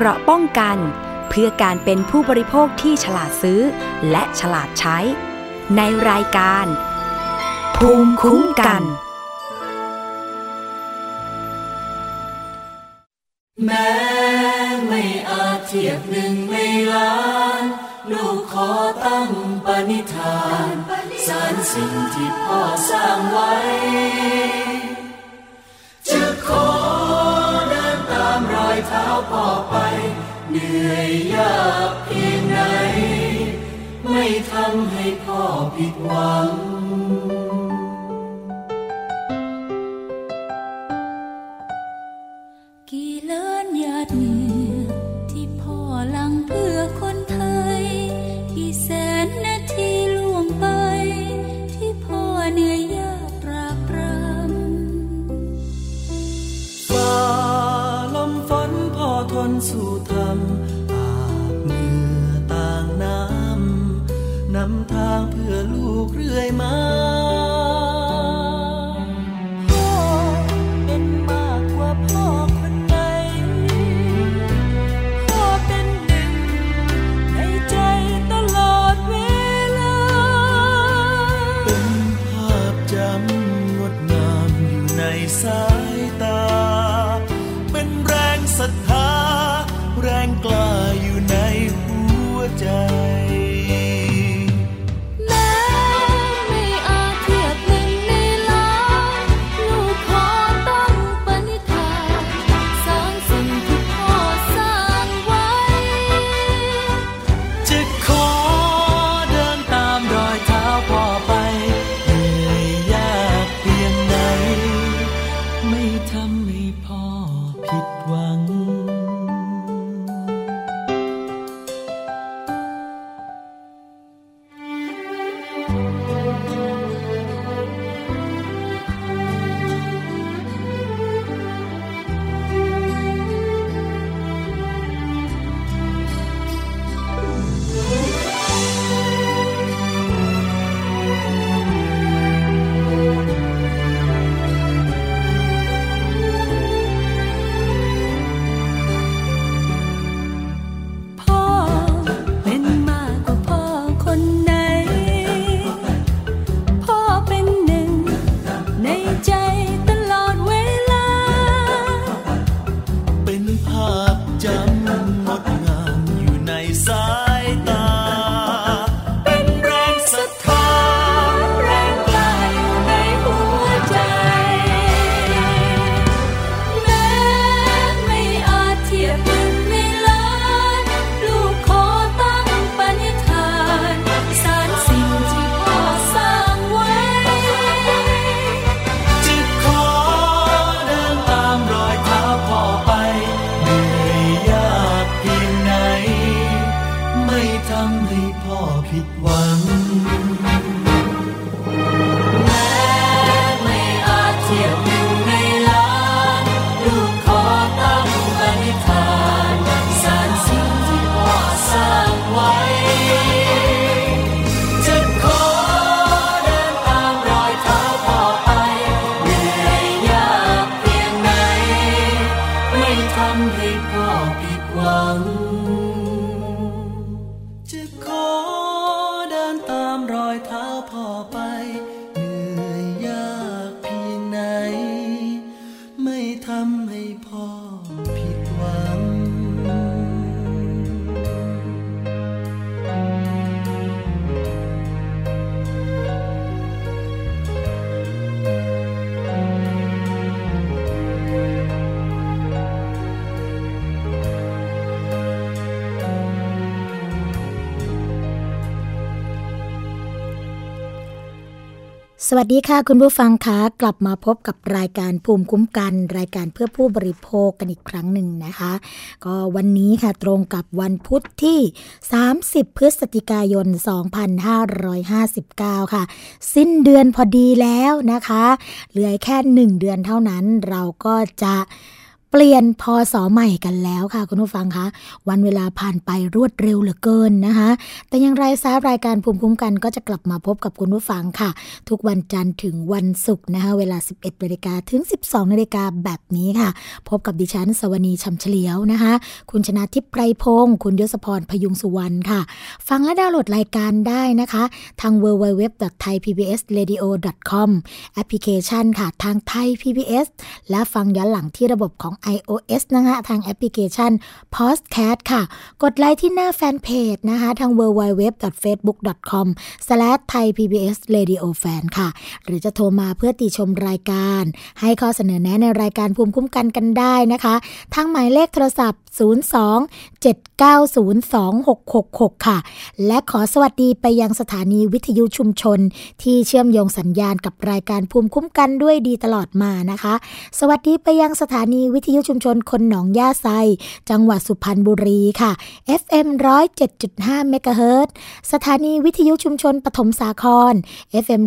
เกราะป้องกัน เพื่อการเป็นผู้บริโภคที่ฉลาดซื้อ และฉลาดใช้ ในรายการ ภูมิคุ้มกัน แม้ไม่อาจเทียบหนึ่งไม่ล้าน ลูกขอตั้งปณิธาน สารสิ่งที่พ่อสร้างไว้ เท้าพ่อไป เหนื่อยยากเพียงไหน ไม่ทำให้พ่อผิดหวัง สวัสดีค่ะ คุณผู้ฟังคะกลับมาพบกับรายการภูมิคุ้มกัน รายการเพื่อผู้บริโภคกันอีกครั้งหนึ่งนะคะ ก็วันนี้ค่ะตรงกับวันพุทธที่ 30 พฤศจิกายน 2559 ค่ะ สิ้นเดือนพอดีแล้วนะคะ เหลือแค่ 1 เดือนเท่านั้นเราก็จะ เปลี่ยนพศใหม่กันแล้วค่ะคุณผู้ฟังคะวันเวลาผ่านไปรวดเร็วเหลือเกินนะคะ แต่อยังไรซารายการภูมิคุ้มกันก็จะกลับมาพบกับคุณผู้ฟังค่ะ ทุกวันจันทร์ถึงวันศุกร์นะคะเวลา 11นาฬิกาถึง 12นาฬิกาแบบนี้ค่ะ พบกับดิฉันสวนีชำเฉลียวนะคะ คุณชนะทิพย์ไพรพงศ์คุณยศพรพยุงสุวรรณค่ะ ฟังและดาวน์โหลดรายการได้นะคะ ทาง www.thaipbsradio.com แอปพลิเคชันค่ะทางไทย PBS และฟังย้อนหลังที่ระบบของ iOS นะคะทางแอปพลิเคชัน Podcast ค่ะ กดไลค์ที่หน้าแฟนเพจนะคะทาง www.facebook.com/thaipbsradiofan ค่ะ หรือจะโทรมาเพื่อติชมรายการ ให้ข้อเสนอแนะในรายการภูมิคุ้มกันกันได้นะคะ ทางหมายเลขโทรศัพท์ 02-7902666 ค่ะ และขอสวัสดีไปยังสถานีวิทยุชุมชน ที่เชื่อมโยงสัญญาณกับรายการภูมิคุ้มกันด้วยดีตลอดมานะคะ สวัสดีไปยังสถานีวิทยุชุมชนคนหนองหญ้าไซ จังหวัดสุพรรณบุรีค่ะ FM 107.5เมกะเฮิรตสถานีวิทยุชุมชนปฐมสาคร FM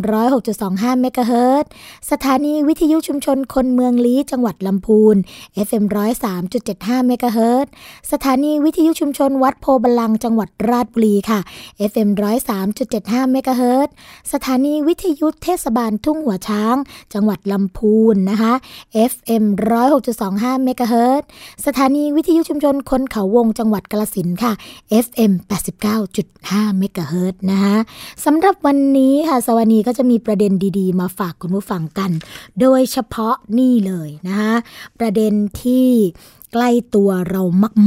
106.25เมกะเฮิรตสถานีวิทยุชุมชนคนเมืองลี้จังหวัดลำพูน FM 103.75เมกะเฮิรตซ์สถานีวิทยุชุมชนวัดโพบาลังจังหวัดราชบุรีค่ะ FM 103.75เมกะเฮิร์ตสถานีวิทยุเทศบาลทุ่งหัวช้าง จังหวัดลำพูนนะคะ FM 106.25เมกะเฮิร์ตสถานีวิทยุชุมชนคนเขาวงจังหวัดกาลสินค่ะ FM 89.5เมกะเฮิร์ตนะคะสำหรับวันนี้ค่ะสวนีก็จะมีประเด็นดีๆ มาฝากคุณผู้ฟังกัน โดยเฉพาะนี่เลยนะคะประเด็นที่ ใกล้ตัวเรา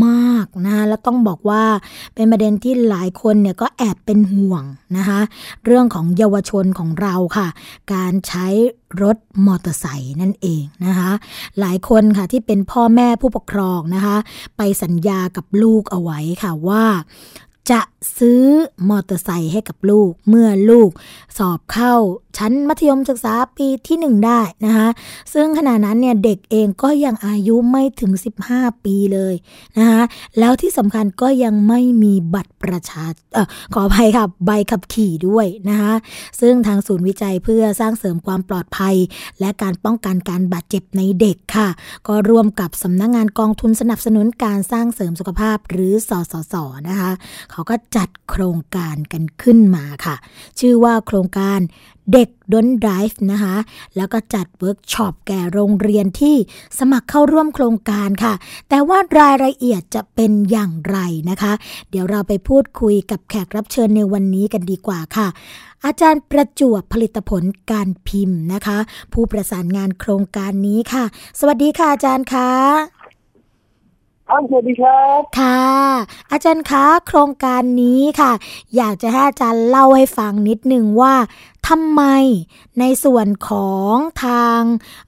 มากๆนะคะแล้วต้องบอกว่าเป็นประเด็นที่หลายคนเนี่ยก็แอบเป็นห่วงนะคะเรื่องของเยาวชนของเราค่ะ การใช้รถมอเตอร์ไซค์นั่นเองนะคะหลายคนค่ะที่เป็นพ่อแม่ผู้ปกครองนะคะไปสัญญากับลูกเอาไว้ค่ะว่าจะซื้อมอเตอร์ไซค์ให้กับลูกเมื่อลูกสอบเข้า ชั้นมัธยมศึกษาปีที่หนึ่งได้นะคะซึ่งขณะนั้นเนี่ยเด็กเองก็ยังอายุไม่ถึง 15 ปีเลยนะคะแล้วที่สำคัญก็ยังไม่มีบัตรประชาออขออภัยค่ะใบขับขี่ด้วยนะคะซึ่งทางศูนย์วิจัยเพื่อสร้างเสริมความปลอดภัย และการป้องกันการบาดเจ็บในเด็กค่ะ ก็ร่วมกับสำนักงงานกองทุนสนับสนุนการสร้างเสริมสุขภาพหรือสสสนะคะเขาก็จัดโครงการกันขึ้นมาค่ะ ชื่อว่าโครงการเด็กดนไดฟ์นะคะ แล้วก็จัดเวิร์กช็อปแก่โรงเรียนที่สมัครเข้าร่วมโครงการค่ะ แต่ว่ารายละเอียดจะเป็นอย่างไรนะคะ เดี๋ยวเราไปพูดคุยกับแขกรับเชิญในวันนี้กันดีกว่าค่ะ อาจารย์ประจวบผลิตผลการพิมพ์นะคะ ผู้ประสานงานโครงการนี้ค่ะ สวัสดีค่ะอาจารย์คะ ครับสวัสดีครับ ค่ะ อาจารย์คะโครงการนี้ค่ะ อยากจะให้อาจารย์เล่าให้ฟังนิดนึงว่าทำไมในส่วนของทาง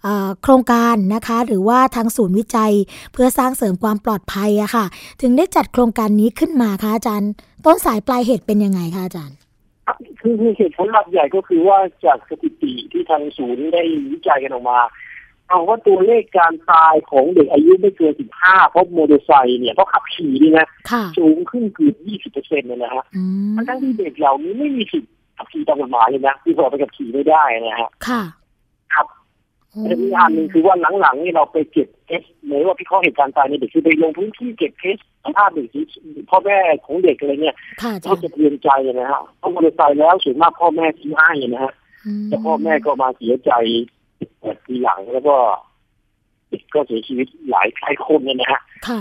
เอ่อโครงการนะคะ หรือว่าทางศูนย์วิจัยเพื่อสร้างเสริมความปลอดภัยอะค่ะ ถึงได้จัดโครงการนี้ขึ้นมาคะอาจารย์ ต้นสายปลายเหตุเป็นยังไงคะอาจารย์คือคือเหตุผลหลักใหญ่ก็คือว่าจากสถิติที่ทางศูนย์ได้วิจัยกันออกมา เอาว่าตัวเลขการตายของเด็กอายุไม่เกิน 15 เพราะมอเตอร์ไซค์เนี่ยเพราะขับขี่นี่นะค่ะสูงขึ้นเกือบ20เปอร์เซ็นต์เลยนะฮะอืมทั้งที่เด็กเหล่านี้ไม่มีสิทธิ์ขับขี่ตามกฎหมายเลยนะคือสอบไปขับขี่ไม่ได้นะฮะค่ะครับอืมและอีกอันหนึ่งคือว่าหลังๆนี่เราไปเก็บเทสหรือว่าพิเคราะห์เหตุการณ์ตายในเด็กคือไปลงพื้นที่เก็บเทสสภาพเด็กที่พ่อแม่ของเด็กอะไรเนี่ยค่ะอาจาก็รย์จะเตือนใจนะฮะเพราะมอเตอร์ไซค์แล้วส่วนมากพ่อแม่ทิ้งให้นะฮะมแต่พ่อแม่ก็มาเสียใจ ทีหลังแล้วก็เด็กก็เสียชีวิตหลายหลายคนเนี่ยนะฮะค่ะ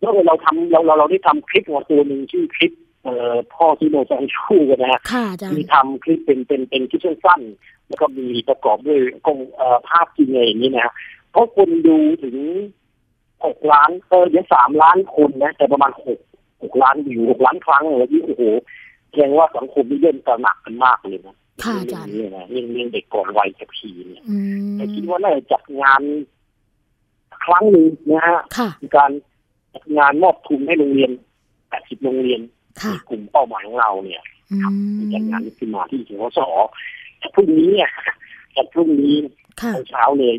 แล้วเราทำเราเราเราได้ทำคลิปมาตัวหนึ่งชื่อคลิปเอ่อพ่อที่โมซังชูกันนะฮะค่ะอาจารย์มีทำคลิปเป็นเป็นเป็นคลิปสั้นๆแล้วก็มีประกอบด้วยกงเอ่อภาพจริงอะไรอย่างนี้นะฮะเพราะคนดูถึงหกล้านเออเดี๋ยวสามล้านคนนะแต่ประมาณหกหกล้านวิวหกล้านครั้งเลยที่โอ้โหแสดงว่าสังคมนี่เริ่มตระหนักกันมากเลยนะ ค่ะอาจารย์เรื่องนี้นะเรื่องเรื่องเด็กก่อนวัยขับขี่เนี่ยอืมแต่คิดว่าน่าจะจัดงานครั้งหนึ่งนะฮะค่ะมีการจัดงานมอบทุนให้โรงเรียน80โรงเรียนค่ะในกลุ่มเป้าหมายของเราเนี่ยอืมจัดงานนี้ขึ้นมาที่สวสแต่พรุ่งนี้เนี่ยจัดพรุ่งนี้ค่ะตอนเช้าเลย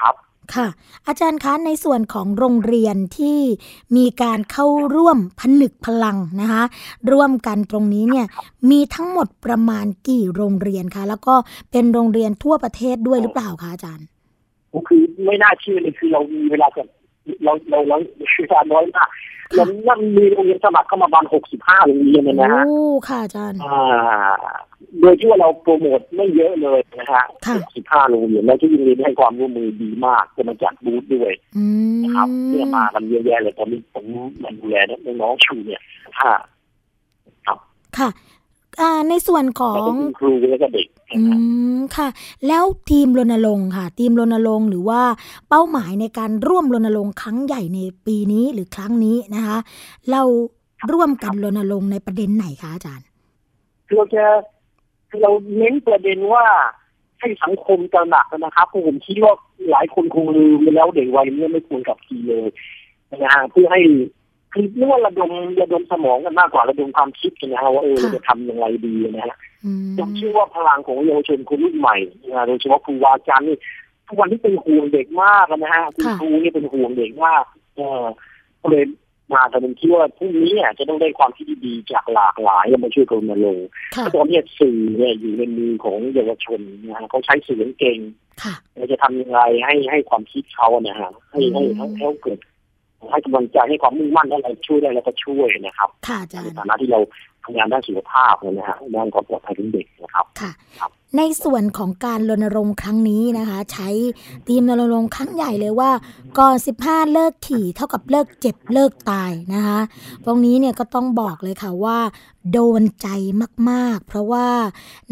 ครับ ค่ะ อาจารย์คะในส่วนของโรงเรียนที่มีการเข้าร่วมผนึกพลังนะคะร่วมกันตรงนี้เนี่ยมีทั้งหมดประมาณกี่โรงเรียนคะ แล้วก็เป็นโรงเรียนทั่วประเทศด้วยหรือเปล่าคะอาจารย์ก็คือไม่น่าเชื่อเลยคือเรามีเวลาเกือบ เราเราเราคือการน้อยมากแล้วนั่นมีโรงเรียนสมัครเข้ามาประมาณหกสิบห้าโรงเรียนเลยนะฮะโอ้ค่ะอาจารย์อ่าโดยที่ว่าเราโปรโมทไม่เยอะเลยนะฮะค่ะสิบห้าโรงเรียนแล้วที่โรงเรียนให้ความร่วมมือดีมากจะมาจัดบูธด้วยนะครับเพื่อมากันเยอะแยะเลยตอนนี้ผมมาดูแลน้องๆชูเนี่ยถ้าค่ะ อ่าในส่วนขอแล้วงก็คุณครูแล้วก็เด็กอืนะฮะมค่ะ แล้วทีมรณรงค์ค่ะ ทีมรณรงค์หรือว่าเป้าหมายในการร่วมรณรงค์ครั้งใหญ่ในปีนี้หรือครั้งนี้นะคะ เราร่วมกันรณรงค์ในประเด็นไหนคะอาจารย์คือเราจะคือเราเน้นประเด็นว่าให้สังคมตระหนักนะครับเพราะผมคิดว่าหลายคนคงลืมไปแล้วเด็กวัยนี้ไม่ควรกลับทีเลยนะฮะเพื่อให้ คือเรียกว่าระดมระดมสมองกันมากกว่าระดมความคิดกันนะฮะว่าเออค่ะเราจะทำยังไงดีนะฮะอืมผมเชื่อว่าพลังของเยาวชนคนรุ่นใหม่นะฮะโดยเฉพาะครูบาอาจารย์นี่ทุกวันที่เป็นห่วงเด็กมากนะฮะคุณครูนี่เป็นห่วงเด็กมากเออก็เลยมาแต่ผมคิดว่าพรุ่งนี้อะจะต้องได้ความคิดดีๆจากหลากหลายมาช่วยกันรณรงค์ค่ะเพราะตอนนี้สื่อเนี่ยอยู่ในมือของเยาวชนนะฮะเขาใช้สื่อเก่งค่ะเราจะทำยังไงให้ให้ความคิดเขานะฮะให้ให้ให้ให้เขาเกิด ให้กำลังใจให้ความมุ่งมั่นอะไรช่วยได้แล้วก็ช่วยนะครับค่ะอาจารในย์ฐานะที่เราทำงานด้านสุขภาพเนี่ยนะฮะด้านความปลอดภัยของเด็กนะครับค่ะครับในส่วนของการรณรงค์ครั้งนี้นะคะ ใช้ทีมรณรงค์ครั้งใหญ่เลยว่าก่อน15 เลิกขี่เท่ากับเลิกเจ็บเลิกตายนะคะตรงนี้เนี่ยก็ต้องบอกเลยค่ะว่า โดนใจมาก ๆ เพราะว่า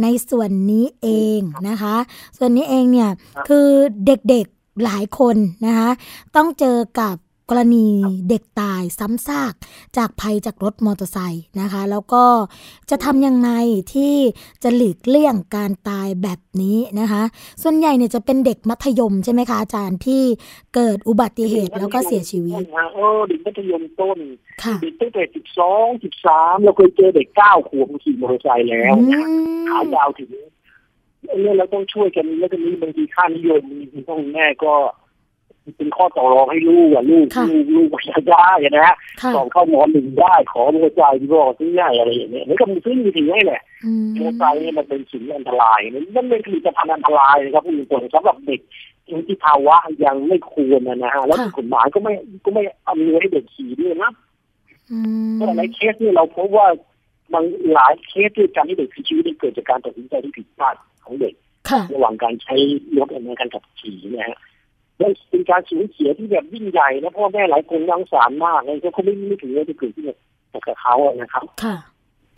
ในส่วนนี้เองนะคะ ส่วนนี้เองเนี่ยคือเด็กๆหลายคนนะคะต้องเจอกับ กรณีเด็กตายซ้ำซากจากภัยจากรถมอเตอร์ไซค์นะคะ แล้วก็จะทำยังไงที่จะหลีกเลี่ยงการตายแบบนี้นะคะ ส่วนใหญ่เนี่ยจะเป็นเด็กมัธยมใช่ไหมคะอาจารย์ที่เกิดอุบัติเหตุแล้วก็เสียชีวิตเออเด็กมัธยมต้นค่ะเด็กตั้งแต่สิบสองสิบสามเราเคยเจอเด็กเก้าขวบขี่มอเตอร์ไซค์แล้วอืนะมขายาวถึงเนี่ยเราต้องช่วยกันแล้วก็มีบางทีค่านิยมมีพ่อแม่ก็ เป็นข้อต่อรองให้ลูกอะลูกค่ะลูกลูกอยากได้อะนะฮะค่ะสองเข้ามอหนึ่งได้ขอมอเตอร์ไซค์ที่บอกซื้อง่ายอะไรอย่างเงี้ยนี่ก็มีซื้อมือถือให้แหละอืมมอเตอร์ไซค์เนี่ยมันเป็นสิ่งอันตรายนั่นเป็นผลิตภัณฑ์อันตรายนะครับผู้หญิงคนสำหรับเด็กที่ภาวะยังไม่ควรนะฮะแล้วกฎหมายก็ไม่ก็ไม่อำนวยให้เด็กขี่ด้วยนะอืมเพราะหลายเคสเนี่ยเราพบว่าบางหลายเคสด้วยการที่เด็กเสียชีวิตเนี่ยเกิดจากการตัดสินใจที่ผิดพลาดของเด็กค่ะระหว่างการใช้รถในการขับขี่นะฮะ แล้เป็นการสูญเสียที่แบบยิ่งใหญ่นะพ่อแม่หลายคนยังสารมากเลยเขาไม่ไม่ถึงว่าจะเกิดขึ้นกับเขาอะนะครับ ค่ะ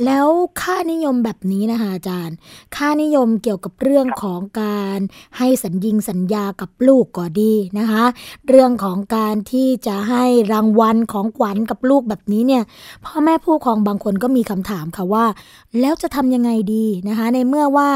แล้วค่านิยมแบบนี้นะคะอาจารย์ ค่านิยมเกี่ยวกับเรื่องของการให้สัญญิงสัญญากับลูกก็ดีนะคะ เรื่องของการที่จะให้รางวัลของขวัญกับลูกแบบนี้เนี่ยพ่อแม่ผู้ปกครองบางคนก็มีคำถามค่ะว่า แล้วจะทำยังไงดีนะคะ ในเมื่อว่า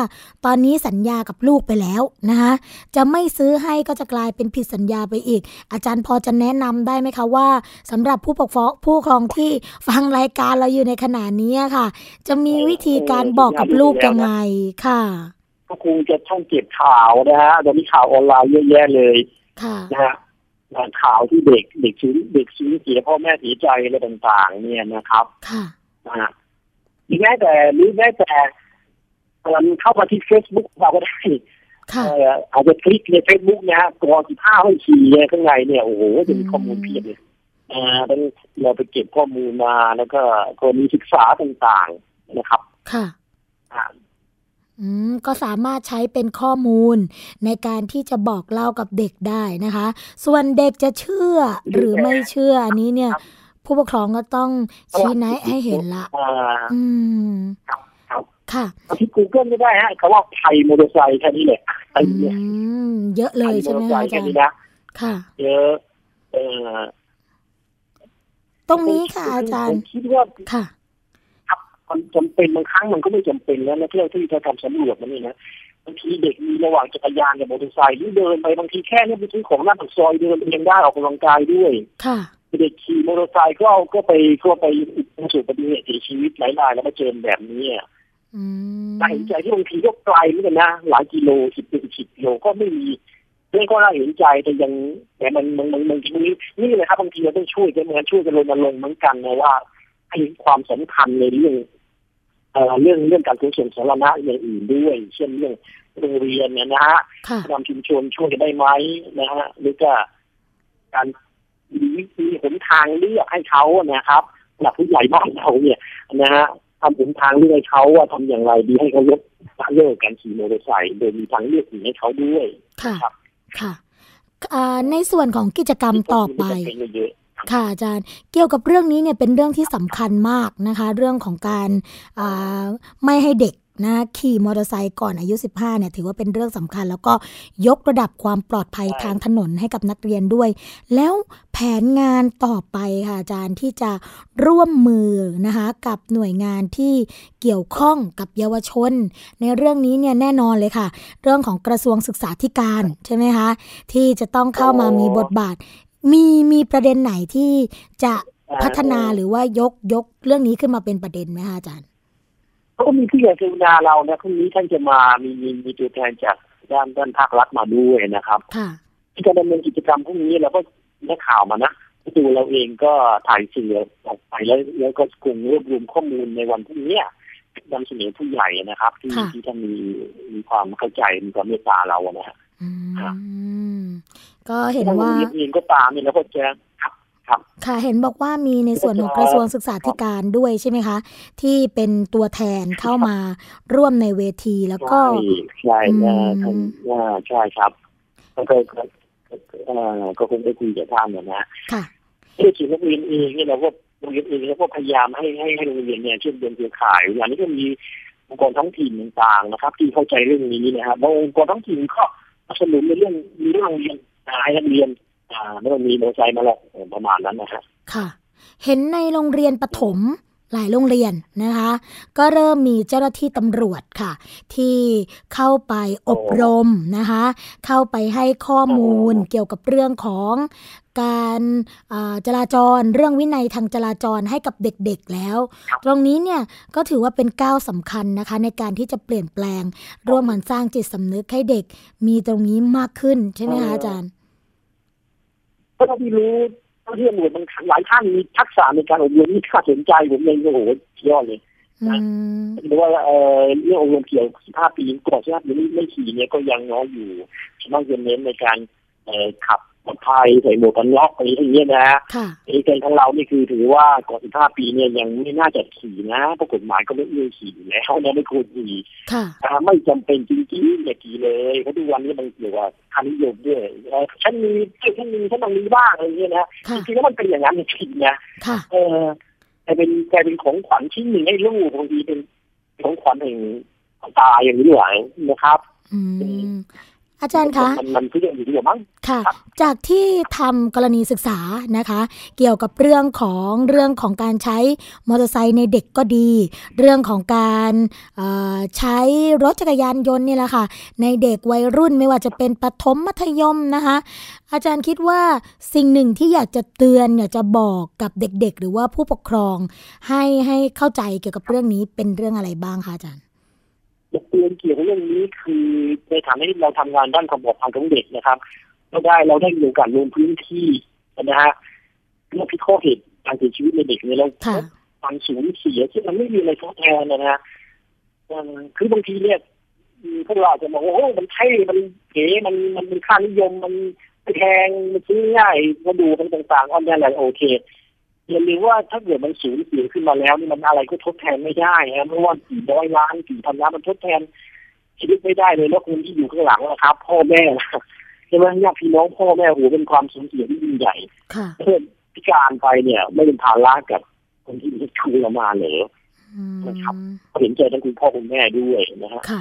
ตอนนี้สัญญากับลูกไปแล้วนะคะจะไม่ซื้อให้ก็จะกลายเป็นผิดสัญญาไปอีก อาจารย์พอจะแนะนำได้ไหมคะว่าสำหรับผู้ปกครองผู้ปกครองที่ฟังรายการเราอยู่ในขณะนี้ค่ะจะมีวิธีการบอกกับลูกยังไงค่ะ ก็คงจะช่องเก็บข่าวนะฮะตอนนี้ข่าวออนไลน์เยอะแยะเลยค่ะนะฮะข่าวที่เด็กเด็กสูญเด็กสูญเสียพ่อแม่เสียใจอะไรต่างๆ เนี่ยนะครับค่ะนะฮะหรือแม้แต่หรือแม้แต่เอ่อเข้ามาที่เฟซบุ๊กเราก็ได้ค่ะเอ่ออาจจะคลิกในเฟซบุ๊กนะฮะก่อนสิบห้าไม่ขี่เนี่ยข้างในเนี่ยโอ้โหจะมีข้อมูลเพียบเลย อ่าต้องเราไปเก็บข้อมูลมาแล้วก็กรณีศึกษาต่างๆนะครับ ค่ะอ่าอืมก็สามารถใช้เป็นข้อมูลในการที่จะบอกเล่ากับเด็กได้นะคะ ส่วนเด็กจะเชื่อหรือไม่เชื่ออันนี้เนี่ย ผู้ปกครองก็ต้องชี้แนะให้เห็นละอ่าอืมครับครับค่ะเอาที่ Google ก็ได้ฮะเขาว่าไทยมอเตอร์ไซค์แค่นี้แหละไทยอืเนี่ยมเยอะเลยไทใช่มอไหเตมอร์ไซคะค์อาแค่จารนี้ย์นะค่ะเยอะเออ ตรงนี้ค่ะอาจารผย์มคิดว่าค่ะมันจำเป็นบางครั้งมันก็ไม่จำเป็นแล้วนะเพื่อที่จะทำสำรวจมันนี่นะบางทีเด็กมีระหว่างจักรยานกับมอเตอร์ไซค์หรือเดินไปบางทีแค่นี้ไปซื้อของหน้าปากซอยเดินไปยังได้ออกกำลังกายด้วย ค่ะเด็กขี่มอเตอร์ไซค์ก็เอาก็ไปก็ไปประสบอุบัติเหตุเสียชีวิตหลายรายแล้วมาเจอแบบนี้อะอืมน่าเห็นใจที่บางทีก็ไกลเหมือนกันนะหลายกิโลสิบเป็นสิบกิโลก็ไม่มี เรื่องก็น่าเห็นใจแต่ยังแต่มันมันมันมันนี่นี่เลยครับบางทีเราต้องช่วยกันเหมือนช่วยกันรณรงค์เหมือนกันนะว่าให้ความสำคัญในเรื่องเอ่อเรื่องเรื่องการขนส่งสาธารณะอย่างอื่นด้วย เช่นเรื่องโรงเรียนเนี่ยนะฮะค่ะนำชุมชนช่วยกันได้ไหมนะฮะหรือก็การมีวิธีหนทางเลือกให้เขานะครับหลักผู้ใหญ่บ้านเราเนี่ยนะฮะทำหนทางเลือกให้เขาว่าทำอย่างไรดีให้เขาลดละเลิกการขี่มอเตอร์ไซค์โดยมีทางเลือกอื่นให้เขาด้วยค่ะครับ ค่ะอ่าในส่วนของกิจกรรมต่อไปที่จำเป็นเยอะค่ะอาจารย์เกี่ยวกับเรื่องนี้เนี่ยเป็นเรื่องที่สำคัญมากนะคะ เรื่องของการอ่าไม่ให้เด็ก นะขี่มอเตอร์ไซค์ก่อนอายุ 15เนี่ยถือว่าเป็นเรื่องสำคัญ แล้วก็ยกระดับความปลอดภัยทางถนนให้กับนักเรียนด้วย แล้วแผนงานต่อไปค่ะอาจารย์ที่จะร่วมมือนะคะกับหน่วยงานที่เกี่ยวข้องกับเยาวชน ในเรื่องนี้เนี่ยแน่นอนเลยค่ะ เรื่องของกระทรวงศึกษาธิการใช่ไหมคะที่จะต้องเข้ามามีบทบาท มีมีประเด็นไหนที่จะอ่าพัฒนาหรือว่ายกยกเรื่องนี้ขึ้นมาเป็นประเด็นไหมคะอาจารย์ ก็มีผู้ใหญ่กรุณาเรานะพรุ่งนี้ท่านจะมามีมีมีตัวแทนจากด้านด้านภาครัฐมาด้วยนะครับค่ะที่จะดำเนินกิจกรรมพวกนี้เราก็ได้ข่าวมานะตัวเราเองก็ถ่ายสื่อออกไปแล้วแล้วก็คงรวบรวมข้อมูลในวันพรุ่งนี้นำเสนอผู้ใหญ่นะครับ ที่ค่ะที่ท่านมีมีความเข้าใจมีความเมตตาเราอะนะฮะอืครับมก็เห็นถ้าว่าโรงเรียนเองก็ตามเนี่ยเราก็จะ ครับครับค่ะเห็นบอกว่ามีในส่วนของกระทรวงศึกษาธิการด้วยใช่ไหมคะ ที่เป็นตัวแทนเข้ามาร่วมในเวทีแล้วก็ใช่ใช่นะอืมท่านว่าใช่ครับแล้วก็ก็ก็เอ่อก็คงได้คุยกับท่านนะนะค่ะที่ถึงนักเรียนเองเนี่ยเราก็โรงเรียนเองเราก็พยายามให้ให้ให้โรงเรียนเนี่ยเชื่อมโยงเครือข่ายอย่างนี้ก็มีองค์กรท้องถิ่นต่างๆนะครับ ที่เข้าใจเรื่องนี้นะครับบางองค์กรท้องถิ่นก็สนับสนุนในเรื่องมีเรื่องโรงเรียนอ่าให้นักเรียน อ่าไม่ต้องมีมอเตอร์ไซค์มาหรอกเออประมาณนั้นนะครับค่ะ เห็นในโรงเรียนประถมหลายโรงเรียนนะคะ ก็เริ่มมีเจ้าหน้าที่ตำรวจค่ะ ที่เข้าไปอบรมนะคะ เข้าไปให้ข้อมูลเกี่ยวกับเรื่องของการอ่าจราจรเรื่องวินัยทางจราจรให้กับเด็กๆแล้ว ตรงนี้เนี่ยก็ถือว่าเป็นก้าวสำคัญนะคะ ในการที่จะเปลี่ยนแปลง ร่วมกันสร้างจิตสำนึกให้เด็กมีตรงนี้มากขึ้นใช่ไหมคะอาจารย์ ก็ต้องที่รู้เท่าที่ตำรวจมันหลายท่านมีทักษะในการอบรมที่ข้าสนใจผมเองโอ้โหยอดเลยอืมหรือว่าเออเรื่องอบรมเกี่ยวกับ15ปีก่อนใช่ไหมหรือไม่ไม่ขี่เนี่ยก็ยังน้อยอยู่ส่วนมากจะเน้นในการเอ่อขับ ปลอดภัยใส่หมวกกันน็อกอะไรอย่างเงี้ยนะค่ะเอกนของเรานี่คือถือว่าก่อน15ปีเนี่ยยังไม่น่าจะขี่นะเพราะกฎหมายก็ไม่เอื้อขี่อยู่แล้วนะไม่ควรขี่ค่ะอ่าไม่จำเป็นจริงๆอย่าขี่เลยเพราะทุกวันนี้มันเกี่ยวกับค่านิยมด้วยเอ่อฉันมีฉันมีฉันต้องมีบ้างอะไรอย่างเงี้ยนะค่ะจริงๆแล้วมันเป็นอย่างนั้นจริงๆนะค่ะเออแต่เป็นกลายเป็นของขวัญชิ้นหนึ่งให้ลูกบางทีเป็นของขวัญแห่งความตายอย่างนี้ด้วยนะครับ อืมอาจารย์คะมันมันคืออย่างอยู่ที่มั้งค่ะ จากที่ทำกรณีศึกษานะคะ เกี่ยวกับเรื่องของเรื่องของการใช้มอเตอร์ไซค์ในเด็กก็ดี เรื่องของการเอ่อใช้รถจักรยานยนต์นี่แหละค่ะ ในเด็กวัยรุ่นไม่ว่าจะเป็นประถมมัธยมนะคะ อาจารย์คิดว่าสิ่งหนึ่งที่อยากจะเตือนอยากจะบอกกับเด็กๆ หรือว่าผู้ปกครอง ให้ให้เข้าใจเกี่ยวกับเรื่องนี้เป็นเรื่องอะไรบ้างคะอาจารย์ อยากเตือนเกี่ยวกับเรื่องนี้คือในฐานะที่เราทำงานด้านความปลอดภัยของเด็กนะครับเราได้เราได้มีโอกาสลงพื้นที่นะฮะเรื่องพิเคราะห์เหตุการเสียชีวิตในเด็กเนี่ยเราค่ะความสูญเสียที่มันไม่มีอะไรทดแทนนะฮะเอ่อคือบางทีเนี่ยอืมพวกเราอาจจะมองว่าโอ้มันเท่มันเก๋มันมันเป็นค่านิยมมันแพงมันซื้อง่ายมาดูมันต่างๆอันนี้อะไรโอเค อย่าลืมว่าถ้าเกิดมันสูญเสียขึ้นมาแล้วนี่มันอะไรก็ทดแทนไม่ได้นะไม่ว่ากี่ร้อยล้านกี่พันล้านมันทดแทนชีวิตไม่ได้เลยแล้วคนที่อยู่ข้างหลังนะครับ พ่อแม่ใช่ไหมญาติพี่น้องพ่อแม่โหเป็นความสูญเสียที่ยิ่งใหญ่ค่ะเพื่อนพิการไปเนี่ย ไม่เป็นภาระกับคนที่มีคือเรามาเลยอืมนะครับเห็นใจทั้งคุณพ่อคุณแม่ด้วยนะฮะค่ะ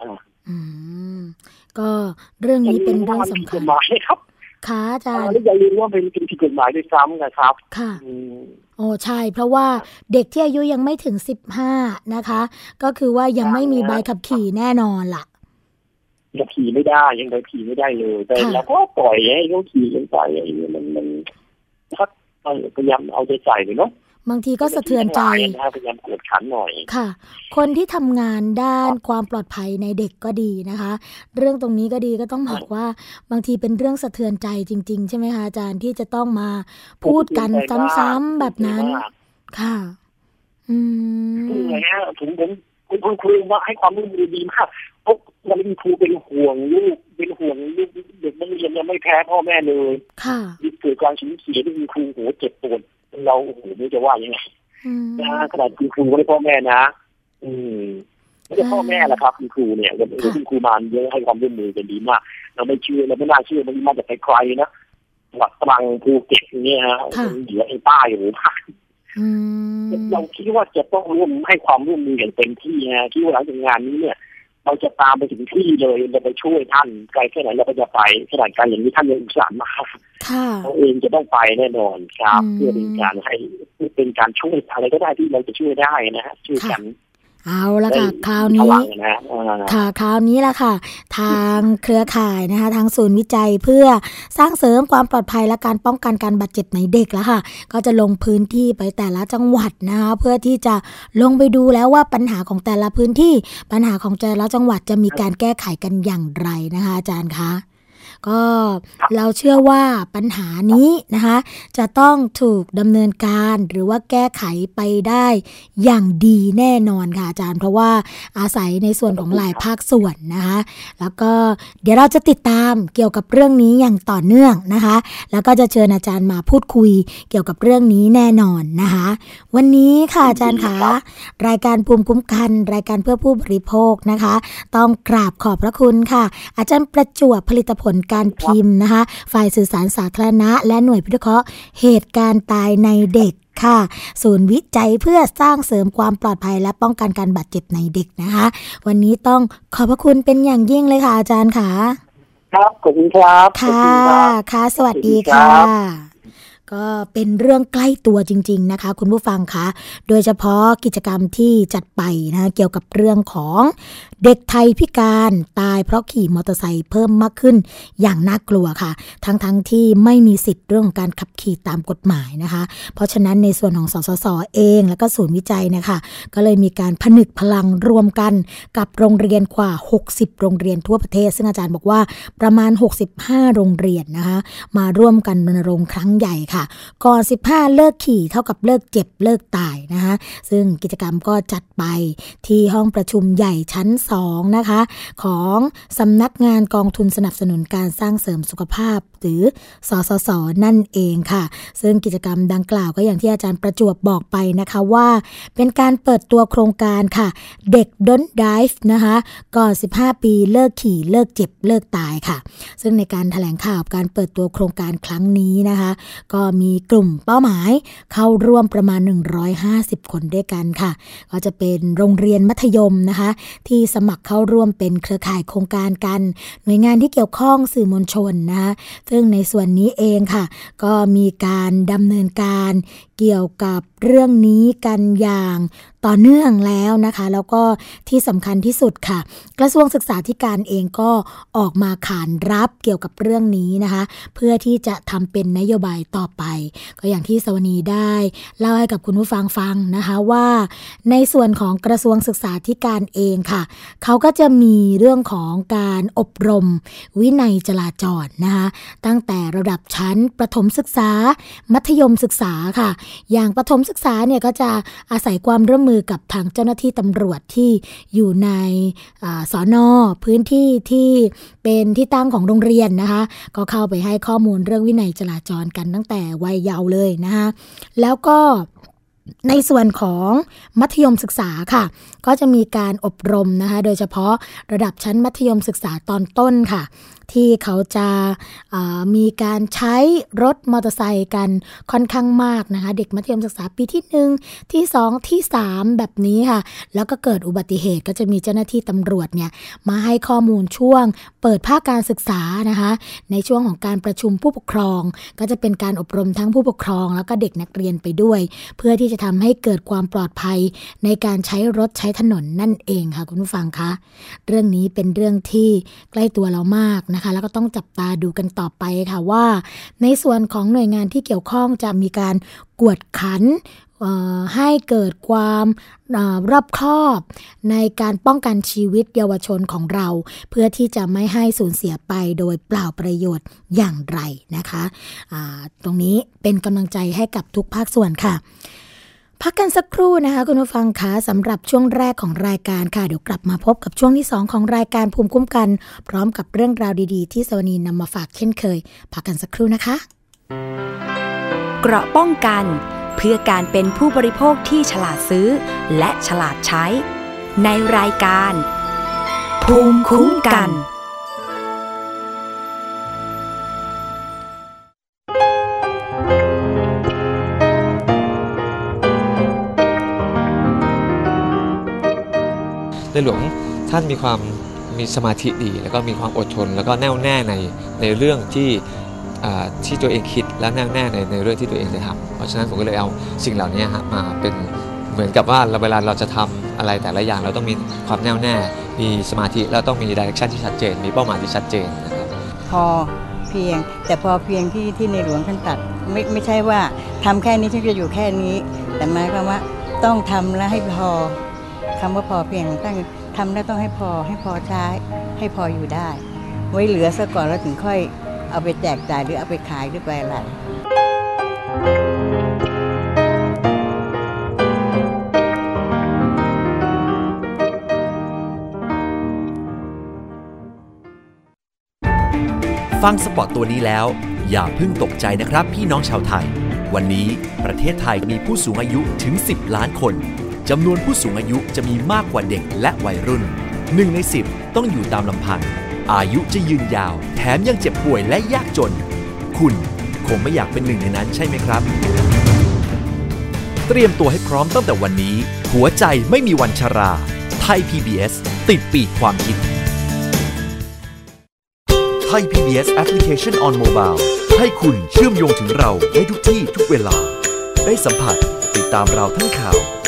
อ่าอืมก็เรื่องนี้เป็นเรื่องสำผิดคักญฎหมาย ครับค่ะอาจารอ่าย์แล้วอย่าลืมว่าเป็นเป็นผิดกฎหมายด้วยซ้ำนะครับ ค่ะอืมโอ้ใช่ เพราะว่าเด็กที่อายุยังไม่ถึงสิบห้านะคะ ก็คือว่ายังไม่มีใบขับขี่แน่นอนล่ะยังขี่ไม่ได้ยังไปขี่ไม่ได้เลยแต่ค่ะเราก็ปล่อยให้เขาขี่กันไปอะไรอย่างเงี้ยมันมันถ้าพยายามเอาใจใส่เลยเนาะ บางทีก็สะเทือนใจนะฮะพยายามกดขันหน่อยค่ะ คนที่ทำงานด้านความปลอดภัยในเด็กก็ดีนะคะ เรื่องตรงนี้ก็ดีก็ต้องบอกว่าบางทีเป็นเรื่องสะเทือนใจจริง ๆ ใช่ไหมคะอาจารย์ที่จะต้องมาพูดกันซ้ำๆแบบนั้น ค่ะ อืคือมไงฮะผมผม คุณคุณครูว่าให้ความร่วมมือดีมากพวกวันนี้ครูเป็นห่วงลูกเป็นห่วงลูกเด็กนักเรียนยังไม่แพ้พ่อแม่เลยค่ะนี่เกิดการสูญเสียที่คุณครูโหเจ็บปวดเราโอ้โหไม่รู้จะว่ายังไงอืมนะขนาดคุณครูไม่ได้พ่อแม่นะ อืมไม่ใช่พ่อแม่แหละครับคุณครูเนี่ยวันนี้ค่ะคุณครูมาเยอะให้ความร่วมมือกันดีมาก เราไม่เชื่อเราไม่น่าเชื่อมันมาจากใครๆนะจังหวัดตรังภูเก็ตอย่างเงี้ยฮะเหลือไอ้ใต้โอ้โหภาคอืม เราคิดว่าจะต้องร่วมให้ความร่วมมืออย่างเต็มที่นะคิดว่าหลังจากงานนี้เนี่ย เราจะตามไปถึงที่เลยเราไปช่วยท่านไกลแค่ไหนเราก็จะไปขนาดการอย่างนี้ท่านยังอุตส่าห์มาค่ะเราเองจะต้องไปแน่นอนครับอืมเพื่อเป็นการให้เป็นการช่วยอะไรก็ได้ที่เราจะช่วยได้นะฮะช่วยกัน เอาละค่ะได้คราวพนี้ลังนะอ่าค่ะคราวนี้ละค่ะ ทางเครือข่ายนะคะ ทางศูนย์วิจัยเพื่อสร้างเสริมความปลอดภัยและการป้องกันการบาดเจ็บในเด็กแล้วค่ะ ก็จะลงพื้นที่ไปแต่ละจังหวัดนะคะเพื่อที่จะลงไปดูแล้วว่าปัญหาของแต่ละพื้นที่ ปัญหาของแต่ละจังหวัดจะมีการแก้ไขกันอย่างไรนะคะ อาจารย์คะ ก็เราเชื่อว่าปัญหานี้นะคะ จะต้องถูกดำเนินการหรือว่าแก้ไขไปได้อย่างดีแน่นอนค่ะอาจารย์ เพราะว่าอาศัยในส่วนของหลายภาคส่วนนะคะ แล้วก็เดี๋ยวเราจะติดตามเกี่ยวกับเรื่องนี้อย่างต่อเนื่องนะคะ แล้วก็จะเชิญอาจารย์มาพูดคุยเกี่ยวกับเรื่องนี้แน่นอนนะคะ วันนี้ค่ะอาจารย์คะรายการภูมิคุ้มกัน รายการเพื่อผู้บริโภคนะคะ ต้องกราบขอบพระคุณค่ะ อาจารย์ประจวบผลิตผลการพิมพ์นะคะ ฝ่ายสื่อสารสาธารณะ และหน่วยพิทักษ์เหตุการณ์ตายในเด็กค่ะ ศูนย์วิจัยเพื่อสร้างเสริมความปลอดภัยและป้องกันการบาดเจ็บในเด็กนะคะ วันนี้ต้องขอบพระคุณเป็นอย่างยิ่งเลยค่ะอาจารย์ค่ะ ครับขอบคุณครับขอบค่ะณรับค่ะ สวัสดีสวัสดีครัค่ะบ ก็เป็นเรื่องใกล้ตัวจริง ๆนะคะ คุณผู้ฟังคะโดยเฉพาะกิจกรรมที่จัดไปนะเกี่ยวกับเรื่องของเด็กไทยพิการตายเพราะขี่มอเตอร์ไซค์เพิ่มมากขึ้นอย่างน่ากลัวค่ะ ทั้งๆทที่ไม่มีสิทธิ์เรื่องของการขับขี่ตามกฎหมายนะคะ เพราะฉะนั้นในส่วนของสสสเอง แล้วก็ศูนย์วิจัยนะคะ ก็เลยมีการผนึกพลังรวมกันกับโรงเรียนกว่า 60 โรงเรียนทั่วประเทศ ซึ่งอาจารย์บอกว่าประมาณ 65 โรงเรียนนะคะ มาร่วมกันรณรงค์ครั้งใหญ่ค่ะก่อน 15 เลิกขี่เท่ากับเลิกเจ็บเลิกตายนะคะซึ่งกิจกรรมก็จัดไปที่ห้องประชุมใหญ่ชั้น 2 นะคะ ของสำนักงานกองทุนสนับสนุนการสร้างเสริมสุขภาพ หรือสสสนั่นเองค่ะ ซึ่งกิจกรรมดังกล่าวก็อย่างที่อาจารย์ประจวบบอกไปนะคะว่า เป็นการเปิดตัวโครงการค่ะ เด็กดนดิฟนะคะก่อน 15 ปีเลิกขี่เลิกเจ็บเลิกตายค่ะ ซึ่งในการถแถลงข่าวการเปิดตัวโครงการครั้งนี้นะคะ ก็มีกลุ่มเป้าหมายเข้าร่วมประมาณ 150 คนด้วยกันค่ะ ก็จะเป็นโรงเรียนมัธยมนะคะ ที่สมัครเข้าร่วมเป็นเครือข่ายโครงการกัน หน่วยงานที่เกี่ยวข้องสื่อมวลชนนะคะซึ่งในส่วนนี้เองค่ะ ก็มีการดำเนินการ เกี่ยวกับเรื่องนี้กันอย่างต่อเนื่องแล้วนะคะ แล้วก็ที่สำคัญที่สุดค่ะ กระทรวงศึกษาธิการเองก็ออกมาขานรับเกี่ยวกับเรื่องนี้นะคะ เพื่อที่จะทำเป็นนโยบายต่อไป ก็อย่างที่สวนีได้เล่าให้กับคุณผู้ฟังฟังนะคะว่า ในส่วนของกระทรวงศึกษาธิการเองค่ะ เขาก็จะมีเรื่องของการอบรมวินัยจราจรนะคะ ตั้งแต่ระดับชั้นประถมศึกษา มัธยมศึกษาค่ะอย่างประถมศึกษาเนี่ยก็จะอาศัยความร่วมมือกับทางเจ้าหน้าที่ตำรวจที่อยู่ในอสอนอพื้นที่ที่เป็นที่ตั้งของโรงเรียนนะคะ ก็เข้าไปให้ข้อมูลเรื่องวินัยจราจรกันตั้งแต่วัยเยาว์เลยนะคะแล้วก็ในส่วนของมัธยมศึกษาค่ะ ก็จะมีการอบรมนะคะ โดยเฉพาะระดับชั้นมัธยมศึกษาตอนต้นค่ะ ที่เขาจะามีการใช้รถมอเตอร์ไซค์กันค่อนข้างมากนะคะ เด็กมัธยมศึกษาปีที่หนึ่งที่สองที่สามแบบนี้ค่ะ แล้วก็เกิดอุบัติเหตุก็จะมีเจ้าหน้าที่ตำรวจเนี่ยมาให้ข้อมูลช่วง เปิดภาคการศึกษานะคะ ในช่วงของการประชุมผู้ปกครอง ก็จะเป็นการอบรมทั้งผู้ปกครอง แล้วก็เด็กนักเรียนไปด้วย เพื่อที่จะทำให้เกิดความปลอดภัยในการใช้รถใช้ถนนนั่นเองค่ะคุณผู้ฟังคะเรื่องนี้เป็นเรื่องที่ใกล้ตัวเรามากนะคะแล้วก็ต้องจับตาดูกันต่อไปค่ะว่า ในส่วนของหน่วยงานที่เกี่ยวข้องจะมีการกวดขันให้เกิดความรอบคอบในการป้องกันชีวิตเยาวชนของเรา เพื่อที่จะไม่ให้สูญเสียไปโดยเปล่าประโยชน์อย่างไรนะคะตรงนี้เป็นกำลังใจให้กับทุกภาคส่วนค่ะ พักกันสักครู่นะคะคุณผู้ฟังคะสำหรับช่วงแรกของรายการค่ะ เดี๋ยวกลับมาพบกับช่วงที่ 2 ของรายการภูมิคุ้มกัน พร้อมกับเรื่องราวดีๆ ที่สวนีนำมาฝากเช่นเคย พักกันสักครู่นะคะ เกราะป้องกัน เพื่อการเป็นผู้บริโภคที่ฉลาดซื้อ และฉลาดใช้ ในรายการ ภูมิคุ้มกัน ในหลวงท่านมีความมีสมาธิดี แล้วก็มีความอดทน แล้วก็แน่วแน่ในในเรื่องที่ที่ตัวเองคิดและแน่วแน่ในในเรื่องที่ตัวเองจะทำเพราะฉะนั้นผมก็เลยเอาสิ่งเหล่านี้มาเป็นเหมือนกับว่าเราเวลาเราจะทำอะไรแต่ละอย่างเราต้องมีความแน่วแน่ มีสมาธิแล้วต้องมีดิเรกชันที่ชัดเจน มีเป้าหมายที่ชัดเจนนะครับพอเพียงแต่พอเพียงที่ที่ในหลวงท่านตัดไม่ไม่ใช่ว่าทำแค่นี้ฉันจะอยู่แค่นี้ แต่หมายความว่าต้องทำและให้พอ คำว่าพอเพียงตั้งทำแล้ต้องให้พอให้พอใช้ ให้พออยู่ได้ ไว้เหลือซะก่อนแล้วถึงค่อยเอาไปแจกจ่ายหรือเอาไปขายหรือไปอะไรฟังสปอตตัวนี้แล้ว อย่าเพิ่งตกใจนะครับพี่น้องชาวไทย วันนี้ประเทศไทยมีผู้สูงอายุถึง 10 ล้านคน จำนวนผู้สูงอายุจะมีมากกว่าเด็กและวัยรุ่น 1 ใน 10 ต้องอยู่ตามลำพัง อายุจะยืนยาว แถมยังเจ็บป่วยและยากจน คุณคงไม่อยากเป็นหนึ่งในนั้นใช่ไหมครับ เตรียมตัวให้พร้อมตั้งแต่วันนี้ หัวใจไม่มีวันชรา ไทย PBS ติดปีกความคิด Thai PBS Application on Mobile ให้คุณเชื่อมโยงถึงเราได้ทุกที่ทุกเวลา ได้สัมผัสติดตามเราทั้งข่าว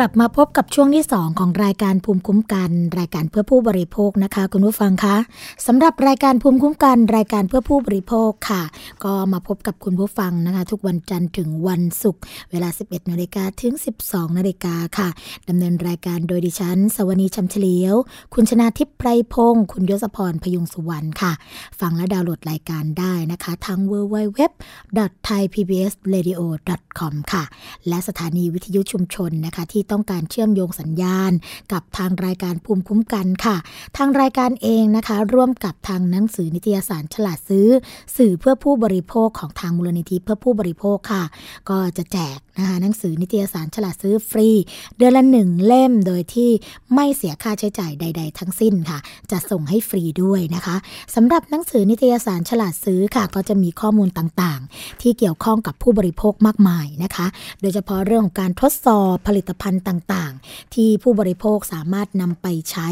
กลับมาพบกับช่วงที่ 2 ของรายการภูมิคุ้มกัน รายการเพื่อผู้บริโภคนะคะ คุณผู้ฟังคะสำหรับรายการภูมิคุ้มกัน รายการเพื่อผู้บริโภคค่ะ ก็มาพบกับคุณผู้ฟังนะคะ ทุกวันจันทร์ถึงวันศุกร์เวลา 11นาฬิกาถึง 12นาฬิกาค่ะดำเนินรายการโดยดิฉัน สวนีชัมเฉลียว คุณชนาทิพย์ไพรพงศ์คุณยศพรพยุงสุวรรณค่ะ ฟังและดาวน์โหลดรายการได้นะคะทาง www.thaipbsradio.com ค่ะ และสถานีวิทยุชุมชนนะคะที่ต้องการเชื่อมโยงสัญญาณ กับทางรายการภูมิคุ้มกันค่ะ ทางรายการเองนะคะ ร่วมกับทางหนังสือนิตยสารฉลาดซื้อ สื่อเพื่อผู้บริโภคของทางมูลนิธิเพื่อผู้บริโภคค่ะ ก็จะแจก นะคะหนังสือนิตยสารฉลาดซื้อฟรี เดือนละหนึ่งเล่มโดยที่ไม่เสียค่าใช้จ่ายใด ๆ ทั้งสิ้นค่ะ จะส่งให้ฟรีด้วยนะคะสำหรับหนังสือนิตยสารฉลาดซื้อค่ะ ก็จะมีข้อมูลต่างๆ ที่เกี่ยวข้องกับผู้บริโภคมากมายนะคะ โดยเฉพาะเรื่องของการทดสอบผลิตภัณฑ์ต่างๆ ที่ผู้บริโภคสามารถนำไปใช้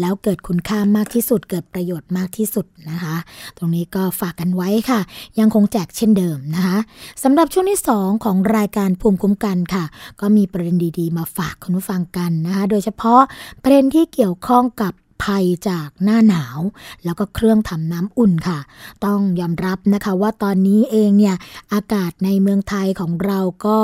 แล้วเกิดคุณค่ามากที่สุด เกิดประโยชน์มากที่สุดนะคะ ตรงนี้ก็ฝากกันไว้ค่ะ ยังคงแจกเช่นเดิมนะคะสำหรับช่วงที่ 2 ของรายการภูมิคุ้มกันค่ะ ก็มีประเด็นดีๆ มาฝากคุณผู้ฟังกันนะคะ โดยเฉพาะประเด็นที่เกี่ยวข้องกับ ภัยจากหน้าหนาว แล้วก็เครื่องทำน้ำอุ่นค่ะ ต้องยอมรับนะคะว่าตอนนี้เองเนี่ยอากาศในเมืองไทยของเราก็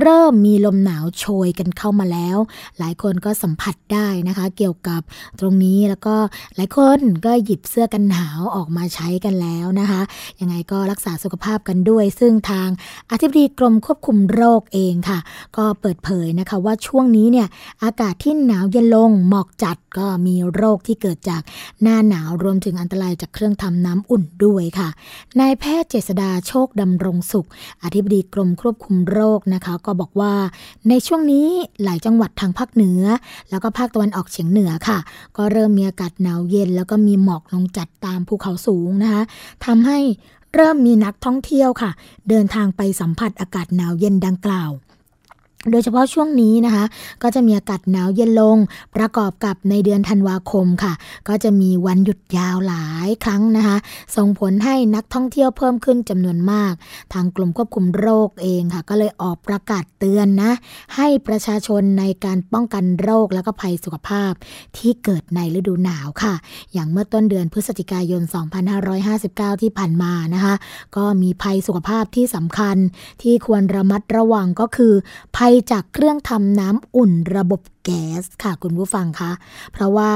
เริ่มมีลมหนาวโชยกันเข้ามาแล้ว หลายคนก็สัมผัสได้นะคะ เกี่ยวกับตรงนี้แล้วก็หลายคนก็หยิบเสื้อกันหนาวออกมาใช้กันแล้วนะคะยังไงก็รักษาสุขภาพกันด้วย ซึ่งทางอธิบดีกรมควบคุมโรคเองค่ะ ก็เปิดเผยนะคะว่าช่วงนี้เนี่ยอากาศที่หนาวเย็นลงหมอกจัดก็มีโรคที่เกิดจากหน้าหนาวรวมถึงอันตรายจากเครื่องทำน้ำอุ่นด้วยค่ะนายแพทย์เจษดาโชคดำรงสุข อธิบดีกรมควบคุมโรคนะคะ ก็บอกว่าในช่วงนี้หลายจังหวัดทางภาคเหนือ แล้วก็ภาคตะวันออกเฉียงเหนือค่ะ ก็เริ่มมีอากาศหนาวเย็น แล้วก็มีหมอกลงจัดตามภูเขาสูงนะคะทำให้เริ่มมีนักท่องเที่ยวค่ะ เดินทางไปสัมผัสอากาศหนาวเย็นดังกล่าว โดยเฉพาะช่วงนี้นะคะ ก็จะมีอากาศหนาวเย็นลง ประกอบกับในเดือนธันวาคมค่ะ ก็จะมีวันหยุดยาวหลายครั้งนะคะ ส่งผลให้นักท่องเที่ยวเพิ่มขึ้นจำนวนมาก ทางกลุ่มควบคุมโรคเองค่ะ ก็เลยออกประกาศเตือนนะ ให้ประชาชนในการป้องกันโรคและก็ภัยสุขภาพ ที่เกิดในฤดูหนาวค่ะ อย่างเมื่อต้นเดือนพฤศจิกายน 2559 ที่ผ่านมานะคะ ก็มีภัยสุขภาพที่สำคัญที่ควรระมัดระวังก็คือภัยจากเครื่องทำน้ำอุ่นระบบแก๊สค่ะคุณผู้ฟังคะ เพราะว่า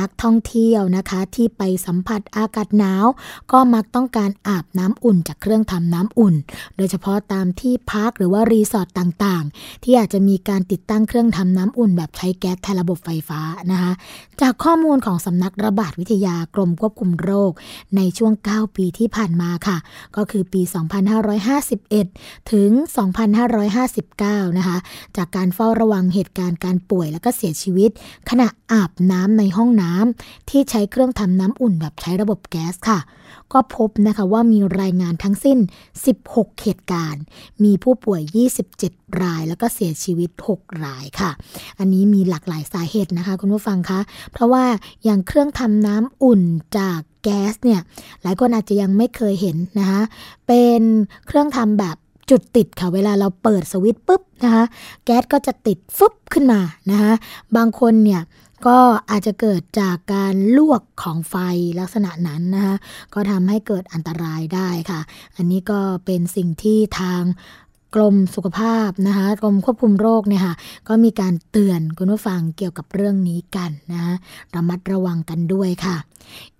นักท่องเที่ยวนะคะที่ไปสัมผัสอากาศหนาว ก็มักต้องการอาบน้ำอุ่นจากเครื่องทำน้ำอุ่น โดยเฉพาะตามที่พักหรือว่ารีสอร์ทต่างๆ ที่อาจจะมีการติดตั้งเครื่องทำน้ำอุ่น แบบใช้แก๊สแทนระบบไฟฟ้านะคะ จากข้อมูลของสำนักระบาดวิทยากรมควบคุมโรค ในช่วง 9 ปีที่ผ่านมาค่ะ ก็คือปี 2551 ถึง 2559 นะคะ จากการเฝ้าระวังเหตุการณ์การป่วยแล้วก็เสียชีวิต ขณะอาบน้ำในห้องน้ำที่ใช้เครื่องทำน้ำอุ่นแบบใช้ระบบแก๊สค่ะ ก็พบนะคะว่ามีรายงานทั้งสิ้น 16 เหตุการณ์ มีผู้ป่วย 27 ราย แล้วก็เสียชีวิต 6 รายค่ะ อันนี้มีหลากหลายสาเหตุนะคะคุณผู้ฟังคะ เพราะว่าอย่างเครื่องทำน้ำอุ่นจากแก๊สเนี่ย หลายคนอาจจะยังไม่เคยเห็นนะคะ เป็นเครื่องทำแบบ จุดติดค่ะเวลาเราเปิดสวิตช์ปุ๊บนะคะแก๊สก็จะติดฟึบขึ้นมานะคะบางคนเนี่ยก็อาจจะเกิดจากการลวกของไฟลักษณะนั้นนะคะก็ทำให้เกิดอันตรายได้ค่ะ อันนี้ก็เป็นสิ่งที่ทางกรมสุขภาพนะคะกรมควบคุมโรคเนี่ยค่ะก็มีการเตือนคุณผู้ฟังเกี่ยวกับเรื่องนี้กันนะคะระมัดระวังกันด้วยค่ะ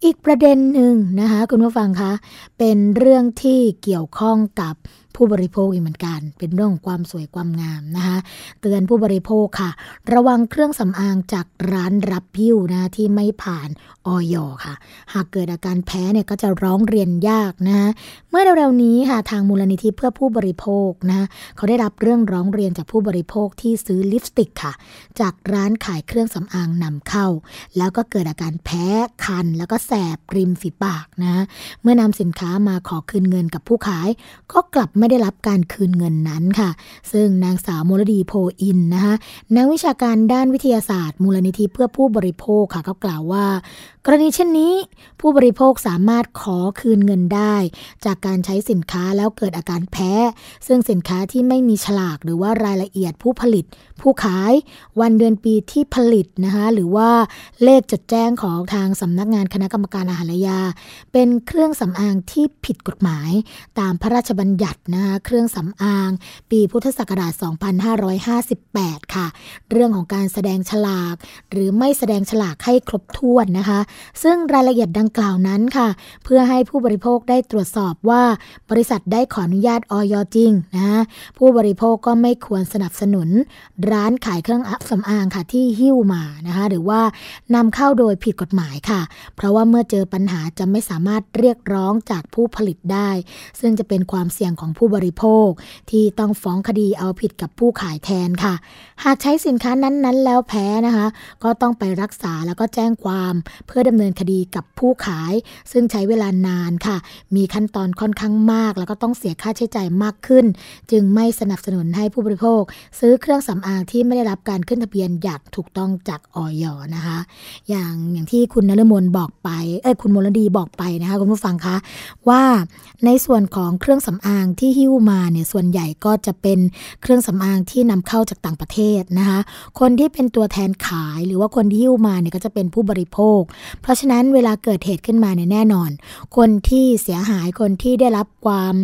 อีกประเด็นหนึ่งนะคะคุณผู้ฟังคะเป็นเรื่องที่เกี่ยวข้องกับ ผู้บริโภคอีกเหมือนกัน เป็นเรื่องของความสวยความงามนะคะเตือนผู้บริโภคค่ะ ระวังเครื่องสำอางจากร้านรับพิ้วนะที่ไม่ผ่านออยค่ะ หากเกิดอาการแพ้เนี่ยก็จะร้องเรียนยากนะเมื่อเร็วๆนี้ค่ะทางมูลนิธิเพื่อผู้บริโภคนะเขาได้รับเรื่องร้องเรียนจากผู้บริโภคที่ซื้อลิปสติกค่ะ จากร้านขายเครื่องสำอางนำเข้า แล้วก็เกิดอาการแพ้คัน แล้วก็แสบริมฝีปากนะเมื่อนำสินค้ามาขอคืนเงินกับผู้ขาย ก็กลับไไม่ได้รับการคืนเงินนั้นค่ะ ซึ่งนางสาวมลดีโพอินนะคะนักวิชาการด้านวิทยาศาสตร์ มูลนิธิเพื่อผู้บริโภคค่ะเขากล่าวว่า กรณีเช่นนี้ ผู้บริโภคสามารถขอคืนเงินได้ จากการใช้สินค้าแล้วเกิดอาการแพ้ ซึ่งสินค้าที่ไม่มีฉลากหรือว่ารายละเอียดผู้ผลิต ผู้ขาย วันเดือนปีที่ผลิตนะคะหรือว่าเลขจดแจ้งของทางสำนักงานคณะกรรมการอาหารและยา เป็นเครื่องสำอางที่ผิดกฎหมาย ตามพระราชบัญญัตินะคะเครื่องสำอาง ปีพุทธศักราช 2558 ค่ะ เรื่องของการแสดงฉลาก หรือไม่แสดงฉลากให้ครบถ้วนนะคะซึ่งรายละเอียดดังกล่าวนั้นค่ะ เพื่อให้ผู้บริโภคได้ตรวจสอบว่าบริษัทได้ขออนุญาตออยจริงนะผู้บริโภคก็ไม่ควรสนับสนุน ร้านขายเครื่องอัพสำอางค่ะที่หิ้วมานะคะหรือว่านำเข้าโดยผิดกฎหมายค่ะ เพราะว่าเมื่อเจอปัญหาจะไม่สามารถเรียกร้องจากผู้ผลิตได้ ซึ่งจะเป็นความเสี่ยงของผู้บริโภค ที่ต้องฟ้องคดีเอาผิดกับผู้ขายแทนค่ะ หากใช้สินค้านั้นๆ แล้วแพ้นะคะ ก็ต้องไปรักษาแล้วก็แจ้งความ เพื่อดำเนินคดีกับผู้ขาย ซึ่งใช้เวลานานค่ะ มีขั้นตอนค่อนข้างมาก แล้วก็ต้องเสียค่าใช้จ่ายมากขึ้น จึงไม่สนับสนุนให้ผู้บริโภค ซื้อเครื่องสำอางที่ไม่ได้รับการขึ้นทะเบียนอย่างถูกต้องจากออยนะคะ อย่างอย่างที่คุณนฤมลบอกไปเอ้ยคุณมลดีบอกไปนะคะคุณผู้ฟังคะว่าในส่วนของเครื่องสำอางที่หิ้วมาเนี่ยส่วนใหญ่ก็จะเป็นเครื่องสำอางที่นำเข้าจากต่างประเทศนะคะ คนที่เป็นตัวแทนขายหรือว่าคนที่หิ้วมาเนี่ยก็จะเป็นผู้บริโภคเพราะฉะนั้นเวลาเกิดเหตุขึ้นมาเนี่ยแน่นอน คนที่เสียหายคนที่ได้รับความ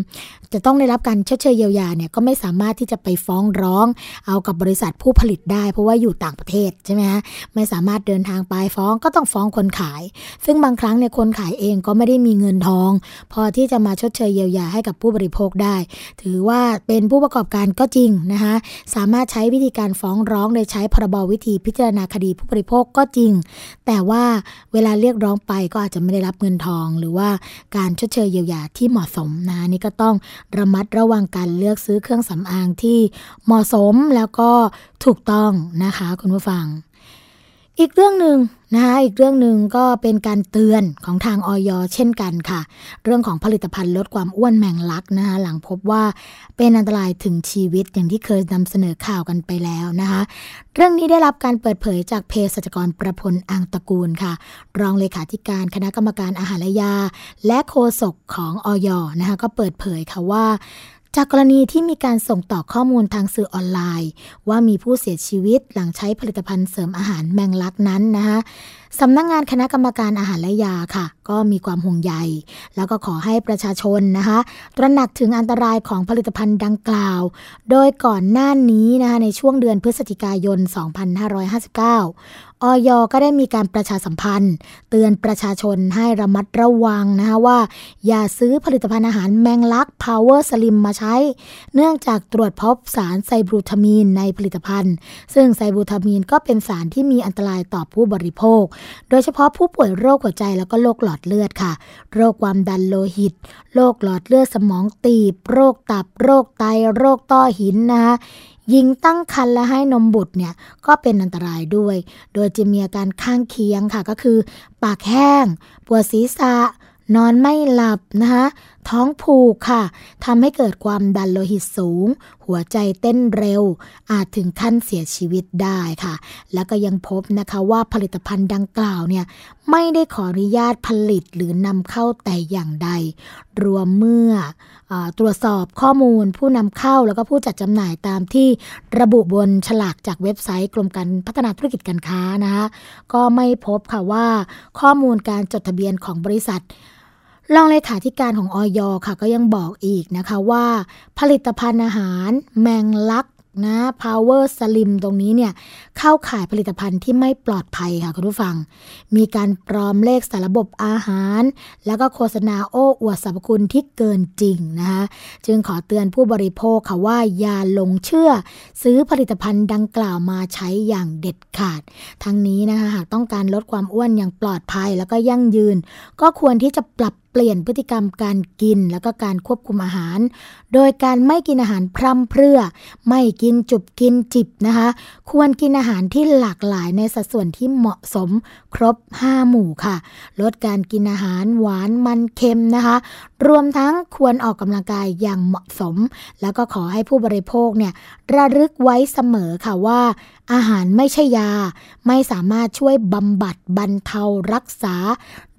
จะต้องได้รับการชดเชยเยียวยาเนี่ยก็ไม่สามารถที่จะไปฟ้องร้อง เอากับบริษัทผู้ผลิตได้ เพราะว่าอยู่ต่างประเทศใช่ไหมฮะไม่สามารถเดินทางไปฟ้องก็ต้องฟ้องคนขาย ซึ่งบางครั้งเนี่ยคนขายเองก็ไม่ได้มีเงินทอง พอที่จะมาชดเชยเยียวยาให้กับผู้บริโภคได้ ถือว่าเป็นผู้ประกอบการก็จริงนะคะสามารถใช้วิธีการฟ้องร้องโดยใช้พรบวิธีพิจารณาคดีผู้บริโภคก็จริง แต่ว่าเวลาเรียกร้องไปก็อาจจะไม่ได้รับเงินทอง หรือว่าการชดเชยเยียวยาที่เหมาะสมนะนี่ก็ต้องระมัดระวังการเลือกซื้อเครื่องสำอางที่เหมาะสมแล้วก็ถูกต้องนะคะคุณผู้ฟัง อีกเรื่องหนึ่งนะคะอีกเรื่องหนึ่งก็เป็นการเตือนของทางออยเช่นกันค่ะ เรื่องของผลิตภัณฑ์ลดความอ้วนแมงลักนะคะหลังพบว่าเป็นอันตรายถึงชีวิตอย่างที่เคยนำเสนอข่าวกันไปแล้วนะคะ เรื่องนี้ได้รับการเปิดเผยจากเภสัชกรประพลอังตระกูลค่ะ รองเลขาธิการคณะกรรมการอาหารและยา และโฆษกของออยนะคะก็เปิดเผยค่ะว่า จากกรณีที่มีการส่งต่อข้อมูลทางสื่อออนไลน์ ว่ามีผู้เสียชีวิตหลังใช้ผลิตภัณฑ์เสริมอาหารแมงลักนั้นนะคะสำนักงงานคณะกรรมการอาหารและยาค่ะ ก็มีความห่วงใย แล้วก็ขอให้ประชาชนนะคะ ตระหนักถึงอันตรายของผลิตภัณฑ์ดังกล่าว โดยก่อนหน้านี้นะคะในช่วงเดือนพฤศจิกายน 2559 ออยก็ได้มีการประชาสัมพันธ์ เตือนประชาชนให้ระมัดระวังนะคะว่า อย่าซื้อผลิตภัณฑ์อาหารแมงลัก Power Slim มาใช้ เนื่องจากตรวจพบสารไซบรูทามีนในผลิตภัณฑ์ ซึ่งไซบรูทามีนก็เป็นสารที่มีอันตรายต่อผู้บริโภค โดยเฉพาะผู้ป่วยโรคหัวใจแล้วก็โรคหลอดเลือดค่ะ โรคความดันโลหิต โรคหลอดเลือดสมองตีบ โรคตับ โรคไต โรคต้อหินนะคะ หญิงตั้งครรภ์และให้นมบุตรเนี่ยก็เป็นอันตรายด้วย โดยจะมีอาการข้างเคียงค่ะก็คือ ปากแห้ง ปวดศีรษะ นอนไม่หลับนะคะท้องผูกค่ะทำให้เกิดความดันโลหิตสูง หัวใจเต้นเร็ว อาจถึงขั้นเสียชีวิตได้ค่ะ แล้วก็ยังพบนะคะว่าผลิตภัณฑ์ดังกล่าวเนี่ยไม่ได้ขออนุญาตผลิตหรือนำเข้าแต่อย่างใด รวมเมื่ออตรวจสอบข้อมูลผู้นำเข้าแล้วก็ผู้จัดจำหน่ายตามที่ระบุบนฉลากจากเว็บไซต์กรมการพัฒนาธุรกิจการค้านะคะก็ไม่พบค่ะว่าข้อมูลการจดทะเบียนของบริษัท รองเลขาธิการของออยค่ะ ก็ยังบอกอีกนะคะว่า ผลิตภัณฑ์อาหารแมงลักนะ Power Slim ตรงนี้เนี่ย เข้าขายผลิตภัณฑ์ที่ไม่ปลอดภัยค่ะคุณผู้ฟัง มีการปลอมเลขสารระบบอาหาร แล้วก็โฆษณาโอ้อวดสรรพคุณที่เกินจริงนะคะจึงขอเตือนผู้บริโภคค่ะว่าอย่าหลงเชื่อ ซื้อผลิตภัณฑ์ดังกล่าวมาใช้อย่างเด็ดขาด ทั้งนี้นะคะหากต้องการลดความอ้วนอย่างปลอดภัยแล้วก็ยั่งยืน ก็ควรที่จะปรับเปลี่ยนพฤติกรรมการกินแล้วก็การควบคุมอาหาร โดยการไม่กินอาหารพร่ำเพรื่อ ไม่กินจุบกินจิบนะคะ ควรกินอาหารที่หลากหลายในสัดส่วนที่เหมาะสมครบ 5 หมู่ค่ะ ลดการกินอาหารหวานมันเค็มนะคะ รวมทั้งควรออกกำลังกายอย่างเหมาะสม แล้วก็ขอให้ผู้บริโภคเนี่ยระลึกไว้เสมอค่ะว่า อาหารไม่ใช่ยา ไม่สามารถช่วยบำบัดบรรเทารักษา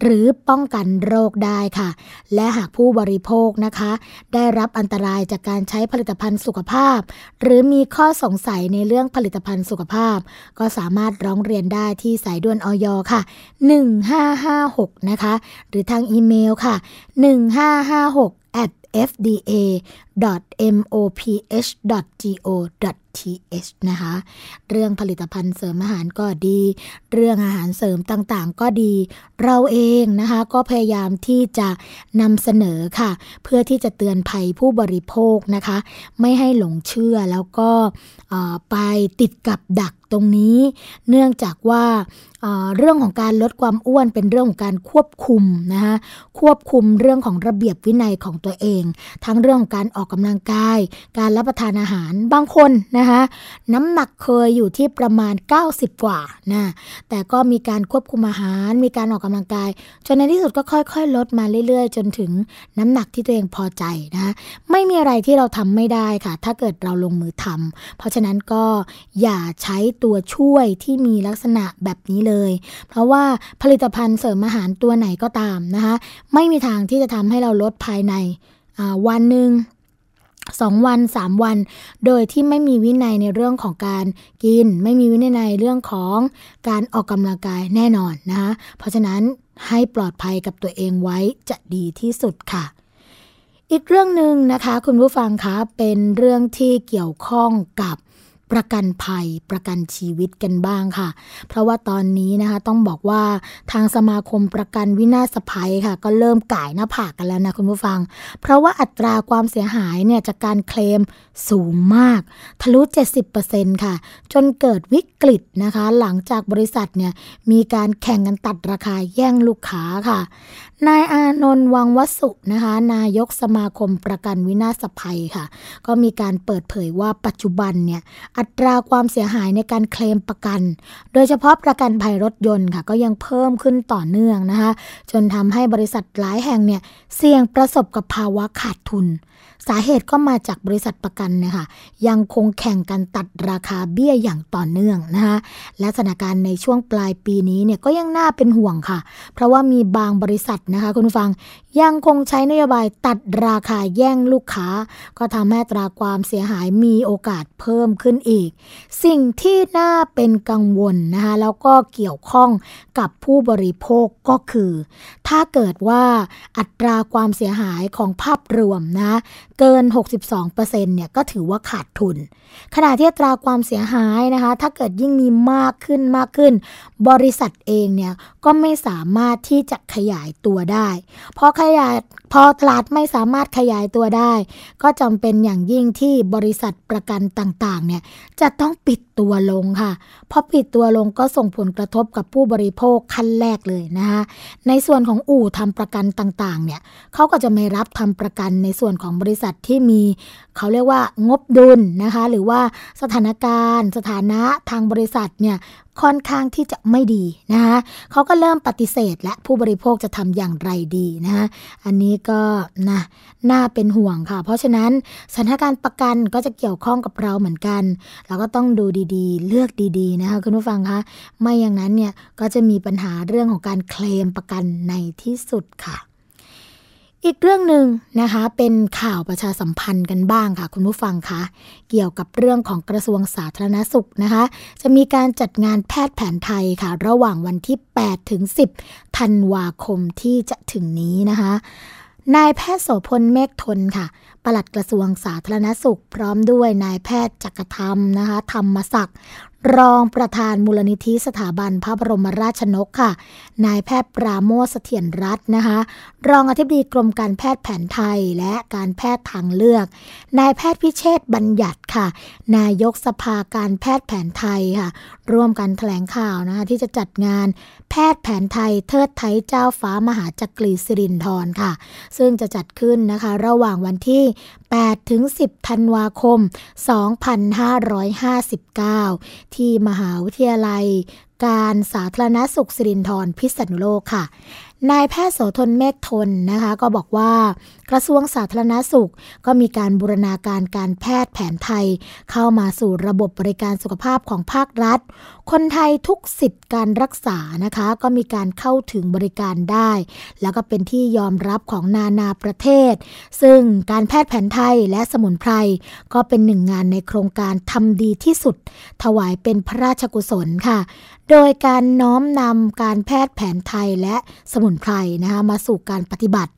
หรือป้องกันโรคได้ค่ะ และหากผู้บริโภคนะคะ ได้รับอันตรายจากการใช้ผลิตภัณฑ์สุขภาพ หรือมีข้อสงสัยในเรื่องผลิตภัณฑ์สุขภาพ ก็สามารถร้องเรียนได้ที่สายด่วนออยค่ะ 1556 นะคะ หรือทางอีเมลค่ะ1556 at fda.moph.go.th นะคะ เรื่องผลิตภัณฑ์เสริมอาหารก็ดี เรื่องอาหารเสริมต่างๆ ก็ดี เราเองนะคะ ก็พยายามที่จะนำเสนอค่ะ เพื่อที่จะเตือนภัยผู้บริโภคนะคะ ไม่ให้หลงเชื่อแล้วก็ไปติดกับดักตรงนี้ เนื่องจากว่าเรื่องของการลดความอ้วนเป็นเรื่องของการควบคุมนะคะควบคุมเรื่องของระเบียบวินัยของตัวเอง ทั้งเรื่องของการออกกำลังกาย การรับประทานอาหารบางคนนะคะน้ำหนักเคยอยู่ที่ประมาณ 90 กว่านะแต่ก็มีการควบคุมอาหาร มีการออกกำลังกาย จนในที่สุดก็ค่อยๆ ลดมาเรื่อยๆ จนถึงน้ำหนักที่ตัวเองพอใจนะไม่มีอะไรที่เราทำไม่ได้ค่ะ ถ้าเกิดเราลงมือทำเพราะฉะนั้นก็อย่าใช้ตัวช่วยที่มีลักษณะแบบนี้เลย เพราะว่าผลิตภัณฑ์เสริมอาหารตัวไหนก็ตามนะคะไม่มีทางที่จะทำให้เราลดภายใน วันหนึ่งสองวันสามวัน โดยที่ไม่มีวินัยในเรื่องของการกิน ไม่มีวินัยในเรื่องของการออกกำลังกายแน่นอนนะคะเพราะฉะนั้นให้ปลอดภัยกับตัวเองไว้จะดีที่สุดค่ะ อีกเรื่องหนึ่งนะคะ คุณผู้ฟังคะเป็นเรื่องที่เกี่ยวข้องกับ ประกันภัยประกันชีวิตกันบ้างค่ะ เพราะว่าตอนนี้นะคะต้องบอกว่าทางสมาคมประกันวินาศภัยค่ะ ก็เริ่มก่ายหน้าผากกันแล้วนะคุณผู้ฟัง เพราะว่าอัตราความเสียหายเนี่ยจากการเคลมสูงมาก ทะลุ 70%ค่ะ จนเกิดวิกฤตนะคะ หลังจากบริษัทเนี่ยมีการแข่งกันตัดราคาแย่งลูกค้าค่ะ นายอานนท์วังวสุนะคะ นายกสมาคมประกันวินาศภัยค่ะ ก็มีการเปิดเผยว่าปัจจุบันเนี่ยอัตราความเสียหายในการเคลมประกัน โดยเฉพาะประกันภัยรถยนต์ค่ะ ก็ยังเพิ่มขึ้นต่อเนื่องนะคะ จนทำให้บริษัทหลายแห่งเนี่ยเสี่ยงประสบกับภาวะขาดทุน สาเหตุก็มาจากบริษัทประกันนะคะยังคงแข่งกันตัดราคาเบี้ยอย่างต่อเนื่องนะคะและสถานการณ์ในช่วงปลายปีนี้เนี่ยก็ยังน่าเป็นห่วงค่ะ เพราะว่ามีบางบริษัทนะคะคุณฟังยังคงใช้นโยบายตัดราคาแย่งลูกค้า ก็ทำให้ตราความเสียหายมีโอกาสเพิ่มขึ้นอีก สิ่งที่น่าเป็นกังวลนะคะแล้วก็เกี่ยวข้องกับผู้บริโภคก็คือ ถ้าเกิดว่าอัตราความเสียหายของภาพรวมนะเกิน 62%เนี่ยก็ถือว่าขาดทุน ขณะที่ตราความเสียหายนะคะถ้าเกิดยิ่งมีมากขึ้นมากขึ้น บริษัทเองเนี่ยก็ไม่สามารถที่จะขยายตัวได้ เพอขยายพอตลาดไม่สามารถขยายตัวได้ ก็จำเป็นอย่างยิ่งที่บริษัทประกันต่างๆ เนี่ยจะต้องปิดตัวลงค่ะพอปิดตัวลงก็ส่งผลกระทบกับผู้บริโภคขั้นแรกเลยนะคะในส่วนของอู่ทำประกันต่างๆ เนี่ยเขาก็จะไม่รับทำประกันในส่วนของบริษัทที่มี เขาเรียกว่างบดุลนะคะ หรือว่าสถานการณ์ สถานะทางบริษัทเนี่ยค่อนข้างที่จะไม่ดีนะคะเขาก็เริ่มปฏิเสธและผู้บริโภคจะทำอย่างไรดีนะอันนี้ก็นะน่าเป็นห่วงค่ะ เพราะฉะนั้นสถานการณ์ประกันก็จะเกี่ยวข้องกับเราเหมือนกัน เราก็ต้องดูดีๆ เลือกดีๆนะคะคุณผู้ฟังคะไม่อย่างนั้นเนี่ยก็จะมีปัญหาเรื่องของการเคลมประกันในที่สุดค่ะ อีกเรื่องหนึ่งนะคะเป็นข่าวประชาสัมพันธ์กันบ้างค่ะ คุณผู้ฟังคะเกี่ยวกับเรื่องของกระทรวงสาธารณสุขนะคะ จะมีการจัดงานแพทย์แผนไทยค่ะ ระหว่างวันที่ 8 ถึง 10 ธันวาคมที่จะถึงนี้นะคะนายแพทย์โสพลเมฆทนค่ะ ปลัดกระทรวงสาธารณสุข พร้อมด้วยนายแพทย์จักรธรรมนะคะ ธรรมศักดิ์ รองประธานมูลนิธิสถาบันพระบรมราชนกค่ะ นายแพทย์ปราโมทเสถียรรัตน์นะคะ รองอธิบดีกรมการแพทย์แผนไทยและการแพทย์ทางเลือก นายแพทย์พิเชษบัญญัติค่ะ นายกสภาการแพทย์แผนไทยค่ะ ร่วมกันแถลงข่าวนะคะที่จะจัดงานแพทย์แผนไทยเทิดไทยเจ้าฟ้ามหาจักรีสิรินธรค่ะ ซึ่งจะจัดขึ้นนะคะระหว่างวันที่ 8 ถึง 10 ธันวาคม 2559 ที่มหาวิทยาลัยการสาธารณสุขสิรินธรพิษณุโลกค่ะ นายแพทย์โสธนเมฆทนนะคะก็บอกว่ากระทรวงสาธารณสุข ก็มีการบูรณาการการแพทย์แผนไทย เข้ามาสู่ระบบบริการสุขภาพของภาครัฐ คนไทยทุกสิทธิ์การรักษานะคะ ก็มีการเข้าถึงบริการได้ แล้วก็เป็นที่ยอมรับของนานาประเทศ ซึ่งการแพทย์แผนไทยและสมุนไพรก็เป็นหนึ่งงานในโครงการทำดีที่สุด ถวายเป็นพระราชกุศลค่ะ โดยการน้อมนำการแพทย์แผนไทยและสมุนไพรนะคะมาสู่การปฏิบัติ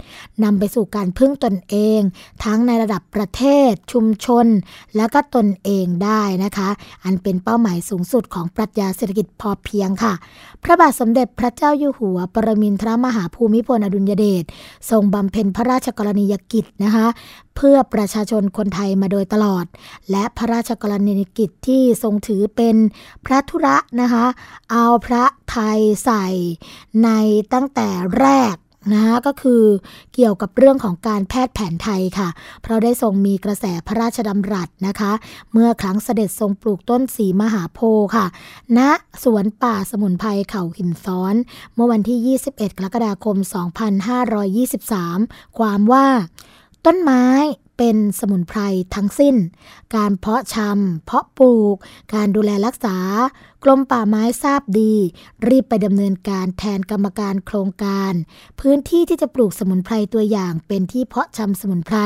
นำไปสู่การพึ่งตนเอง ทั้งในระดับประเทศ ชุมชน และก็ตนเองได้นะคะ อันเป็นเป้าหมายสูงสุดของปรัชญาเศรษฐกิจพอเพียงค่ะ พระบาทสมเด็จพระเจ้าอยู่หัว ปรมินทรมหาภูมิพลอดุลยเดชทรงบำเพ็ญพระราชกรณียกิจนะคะเพื่อประชาชนคนไทยมาโดยตลอด และพระราชกรณียกิจที่ทรงถือเป็นพระธุระนะคะ เอาพระไทยใส่ในตั้งแต่แรกนะคะก็คือเกี่ยวกับเรื่องของการแพทย์แผนไทยค่ะ เพราะได้ทรงมีกระแสพระราชดำรัสนะคะ เมื่อครั้งเสด็จทรงปลูกต้นสีมหาโพธิ์ค่ะณสวนป่าสมุนไพรเขาหินซ้อน เมื่อวันที่ 21 กรกฎาคม 2523 ความว่า ต้นไม้เป็นสมุนไพรทั้งสิ้น การเพาะชำเพาะปลูก การดูแลรักษา กรมป่าไม้ทราบดี รีบไปดำเนินการแทนกรรมการโครงการ พื้นที่ที่จะปลูกสมุนไพรตัวอย่างเป็นที่เพาะชำสมุนไพร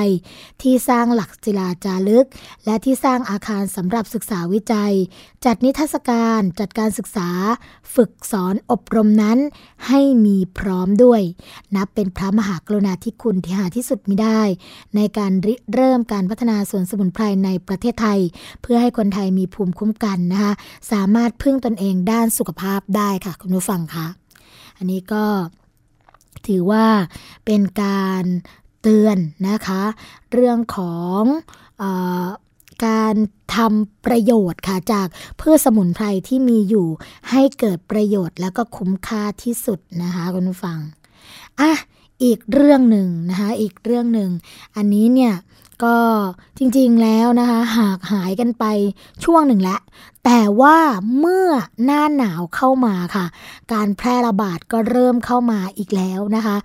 ที่สร้างหลักศิลาจารึก และที่สร้างอาคารสำหรับศึกษาวิจัย จัดนิทรรศการจัดการศึกษา ฝึกสอนอบรมนั้น ให้มีพร้อมด้วย นับเป็นพระมหากรุณาธิคุณที่หาที่สุดมิได้ ในการริเริ่มการพัฒนาสวนสมุนไพรในประเทศไทย เพื่อให้คนไทยมีภูมิคุ้มกันนะคะสามารถพึ่งตนเองด้านสุขภาพได้ค่ะ คุณผู้ฟังคะอันนี้ก็ถือว่าเป็นการเตือนนะคะ เรื่องของอการทำประโยชน์ค่ะจากพืชสมุนไพรที่มีอยู่ให้เกิดประโยชน์แล้วก็คุ้มค่าที่สุดนะคะคุณผู้ฟังอะอีกเรื่องหนึ่งนะคะอีกเรื่องหนึ่ง อันนี้เนี่ย ก็จริงๆแล้วนะคะหากหายกันไปช่วงหนึ่งแล้วแต่ว่าเมื่อหน้าหนาวเข้ามาค่ะ การแพร่ระบาดก็เริ่มเข้ามาอีกแล้วนะคะ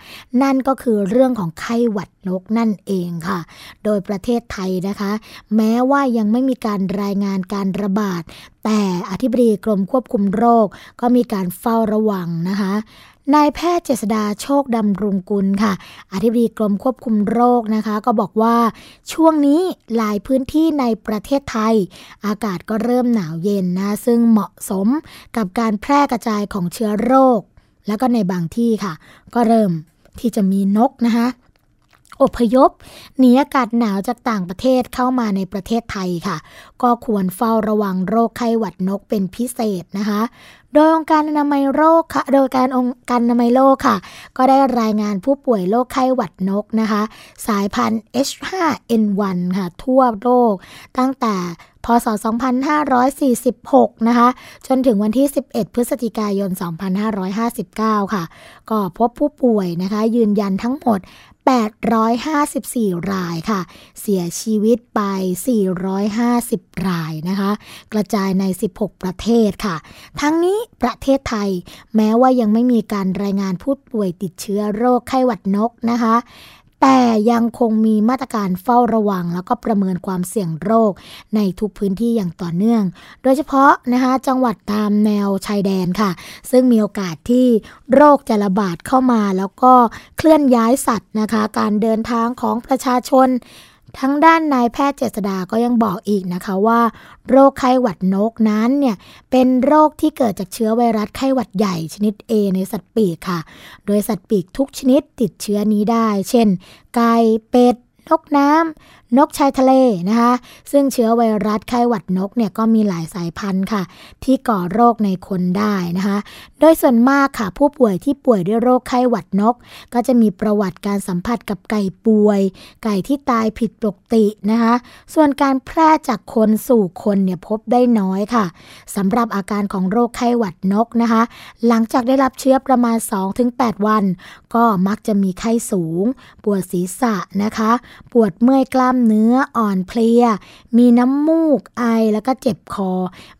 นั่นก็คือเรื่องของไข้หวัดนกนั่นเองค่ะ โดยประเทศไทยนะคะ แม้ว่ายังไม่มีการรายงานการระบาด แต่อธิบดีกรมควบคุมโรคก็มีการเฝ้าระวังนะคะ นายแพทย์เจษดาโชคดำรุงกุลค่ะ อธิบดีกรมควบคุมโรคนะคะ ก็บอกว่าช่วงนี้หลายพื้นที่ในประเทศไทย อากาศก็เริ่มหนาวเย็นนะ ซึ่งเหมาะสมกับการแพร่กระจายของเชื้อโรค แล้วก็ในบางที่ค่ะ ก็เริ่มที่จะมีนกนะคะ อพยพหนีอากาศหนาวจากต่างประเทศเข้ามาในประเทศไทยค่ะ ก็ควรเฝ้าระวังโรคไข้หวัดนกเป็นพิเศษนะคะ โดยองค์การอนามัยโรคค่ะ โดยการองค์การอนามัยโลกค่ะ ก็ได้รายงานผู้ป่วยโรคไข้หวัดนกนะคะ สายพันธุ์ H5N1 ค่ะ ทั่วโลกตั้งแต่พศ 2546 นะคะ จนถึงวันที่ 11 พฤศจิกายน 2559 ค่ะ ก็พบผู้ป่วยนะคะ ยืนยันทั้งหมด 854 รายค่ะ เสียชีวิตไป 450 รายนะคะ กระจายใน 16 ประเทศค่ะ ทั้งนี้ประเทศไทย แม้ว่ายังไม่มีการรายงานผู้ป่วยติดเชื้อโรคไข้หวัดนกนะคะ แต่ยังคงมีมาตรการเฝ้าระวัง แล้วก็ประเมินความเสี่ยงโรคในทุกพื้นที่อย่างต่อเนื่อง โดยเฉพาะนะคะจังหวัดตามแนวชายแดนค่ะ ซึ่งมีโอกาสที่โรคจะระบาดเข้ามา แล้วก็เคลื่อนย้ายสัตว์นะคะ การเดินทางของประชาชน ทั้งด้านนายแพทย์เจษดาก็ยังบอกอีกนะคะว่า โรคไข้หวัดนกนั้นเนี่ยเป็นโรคที่เกิดจากเชื้อไวรัสไข้หวัดใหญ่ชนิด A ในสัตว์ปีกค่ะ โดยสัตว์ปีกทุกชนิดติดเชื้อนี้ได้ เช่น ไก่เป็ดนกน้ำ นกชายทะเลนะคะ ซึ่งเชื้อไวรัสไข้หวัดนกเนี่ยก็มีหลายสายพันธุ์ค่ะ ที่ก่อโรคในคนได้นะคะ โดยส่วนมากค่ะ ผู้ป่วยที่ป่วยด้วยโรคไข้หวัดนก ก็จะมีประวัติการสัมผัสกับไก่ป่วย ไก่ที่ตายผิดปกตินะคะ ส่วนการแพร่จากคนสู่คนเนี่ยพบได้น้อยค่ะสำหรับอาการของโรคไข้หวัดนกนะคะ หลังจากได้รับเชื้อประมาณ 2-8 วัน ก็มักจะมีไข้สูง ปวดศีรษะนะคะ ปวดเมื่อยกล้ามเนื้ออ่อนเพลีย มีน้ำมูกไอแล้วก็เจ็บคอ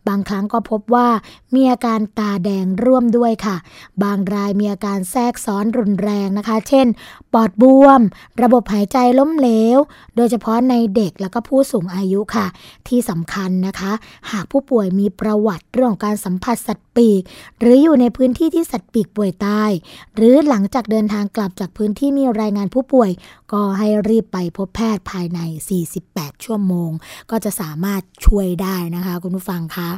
บางครั้งก็พบว่ามีอาการตาแดงร่วมด้วยค่ะ บางรายมีอาการแทรกซ้อนรุนแรงนะคะ เช่น ปอดบวม ระบบหายใจล้มเหลว โดยเฉพาะในเด็กแล้วก็ผู้สูงอายุค่ะ ที่สำคัญนะคะ หากผู้ป่วยมีประวัติเรื่องของการสัมผัสสัตว์ปีก หรืออยู่ในพื้นที่ที่สัตว์ปีกป่วยตาย หรือหลังจากเดินทางกลับจากพื้นที่มีรายงานผู้ป่วย ก็ให้รีบไปพบแพทย์ภายใน48 ชั่วโมง ก็จะสามารถช่วยได้นะคะ คุณผู้ฟังคะ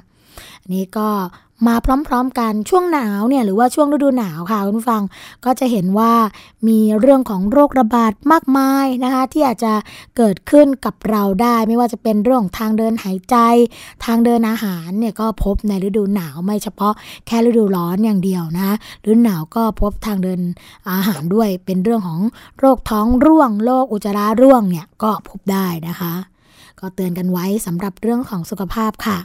อันนี้ก็มาพร้อมๆกันช่วงหนาวเนี่ยหรือว่าช่วงฤดูหนาวค่ะคุณฟังก็จะเห็นว่ามีเรื่องของโรคระบาดมากมายนะคะ ที่อาจจะเกิดขึ้นกับเราได้ ไม่ว่าจะเป็นเรื่องทางเดินหายใจ ทางเดินอาหารเนี่ยก็พบในฤดูหนาวไม่เฉพาะแค่ฤดูร้อนอย่างเดียวนะฤดูหนาวก็พบทางเดินอาหารด้วย เป็นเรื่องของโรคท้องร่วงโรคอุจจาระร่วงเนี่ยก็พบได้นะคะ ก็เตือนกันไว้สำหรับเรื่องของสุขภาพค่ะ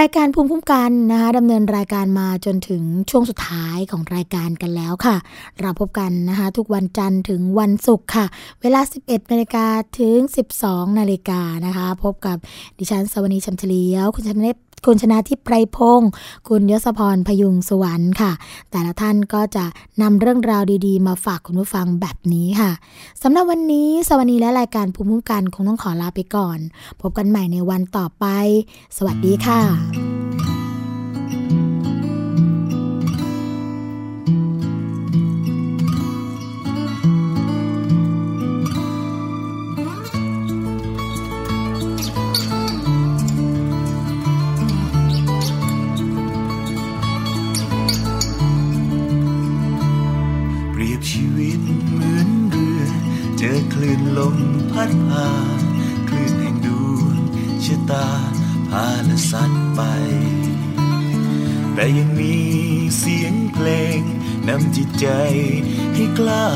รายการภูมิคุ้มกันนะคะดำเนินรายการมาจนถึงช่วงสุดท้ายของรายการกันแล้วค่ะ เราพบกันนะคะทุกวันจันทร์ถึงวันศุกร์ค่ะ เวลา 11นาฬิกาถึง 12นาฬิกานะคะ พบกับดิฉันสวนีชัมเฉลียว คุณชันเนป คุณชนะทิพไพรพงศ์คุณยศพรพยุงสวรรค์ค่ะ แต่ละท่านก็จะนำเรื่องราวดี ๆ มาฝากคุณผู้ฟังแบบนี้ค่ะสำหรับวันนี้สวัสดีและรายการภูมิคุ้มกันคงต้องขอลาไปก่อน พบกันใหม่ในวันต่อไป สวัสดีค่ะ ลมพัดพานคลื่นแห่งดวงชะตาพาละสัดไป แต่ยังมีเสียงเพลงนำจิตใจให้กล้า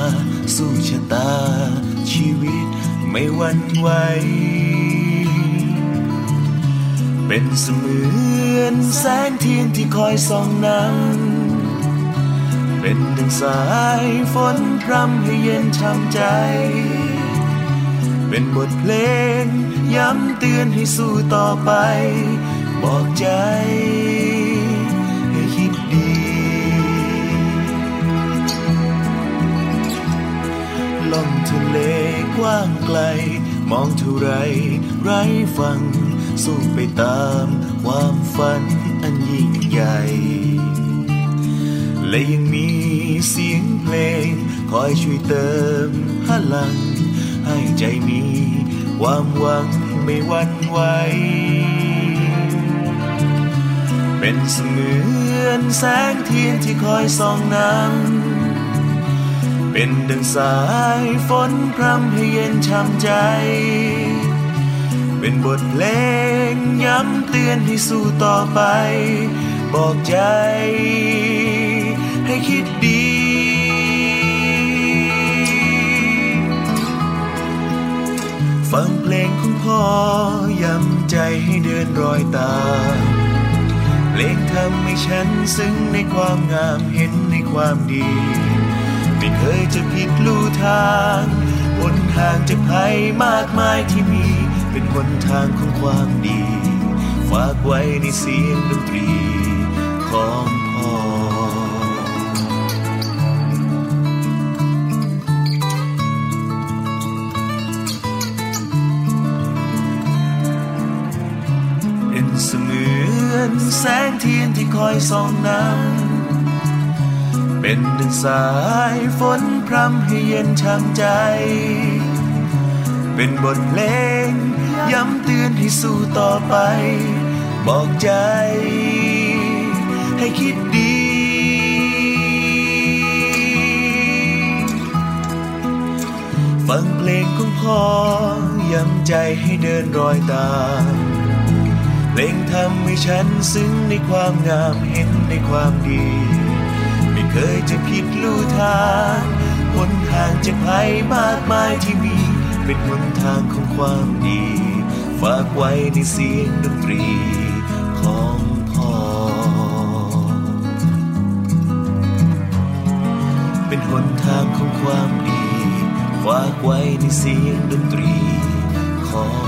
สู้ชะตา ชีวิตไม่หวั่นไหว เป็นเสมือนแสงเทียนที่คอยส่องนำเป็นดังสายฝนพรำให้เย็นช่ำใจ เป็นบทเพลง ย้ำเตือนให้สู้ต่อไป บอกใจ ให้คิดดี ล่องทะเลกว้างไกล มองเท่าไรไร้ฟัง สู้ไปตามความฝันอันยิ่งใหญ่และยังมีเสียงเพลง คอยช่วยเติมพลัง ให้ใจมี ความหวังไม่หวั่นไหว เป็นเสมือนแสงเทียนที่คอยส่องนำเป็นดังสายฝนพรำให้เย็นช่ำใจ เป็นบทเพลงย้ำเตือนให้สู้ต่อไป บอกใจ ให้คิดดี เพลงของพ่อย้ำใจให้เดินรอยตามเพลงทำให้ฉันซึ้งในความงามเห็นในความดี ไม่เคยจะผิดลู่ทางหนทางจะภัยมากมายที่มี เป็นหนทางของความดี ฝากไว้ในเสียงดนตรีของ สมือนแสงเทียนที่คอยส่องนำเป็นดึงสายฝนพรำให้เย็นช่ำใจ เป็นบทเพลงย้ำเตือนให้สู้ต่อไป บอกใจ ให้คิดดีฟังเพลงของพ่อย้ำใจให้เดินรอยตาม ลงทำให้ฉันซึ้งในความงามเห็นในความดี ไม่เคยจะผิดลู่ทางหนทางจะภัยมากมายที่มี เป็นหนทางของความดี ฝากไว้ในเสียงดนตรีของพ่อ เป็นหนทางของความดี ฝากไว้ในเสียงดนตรีของ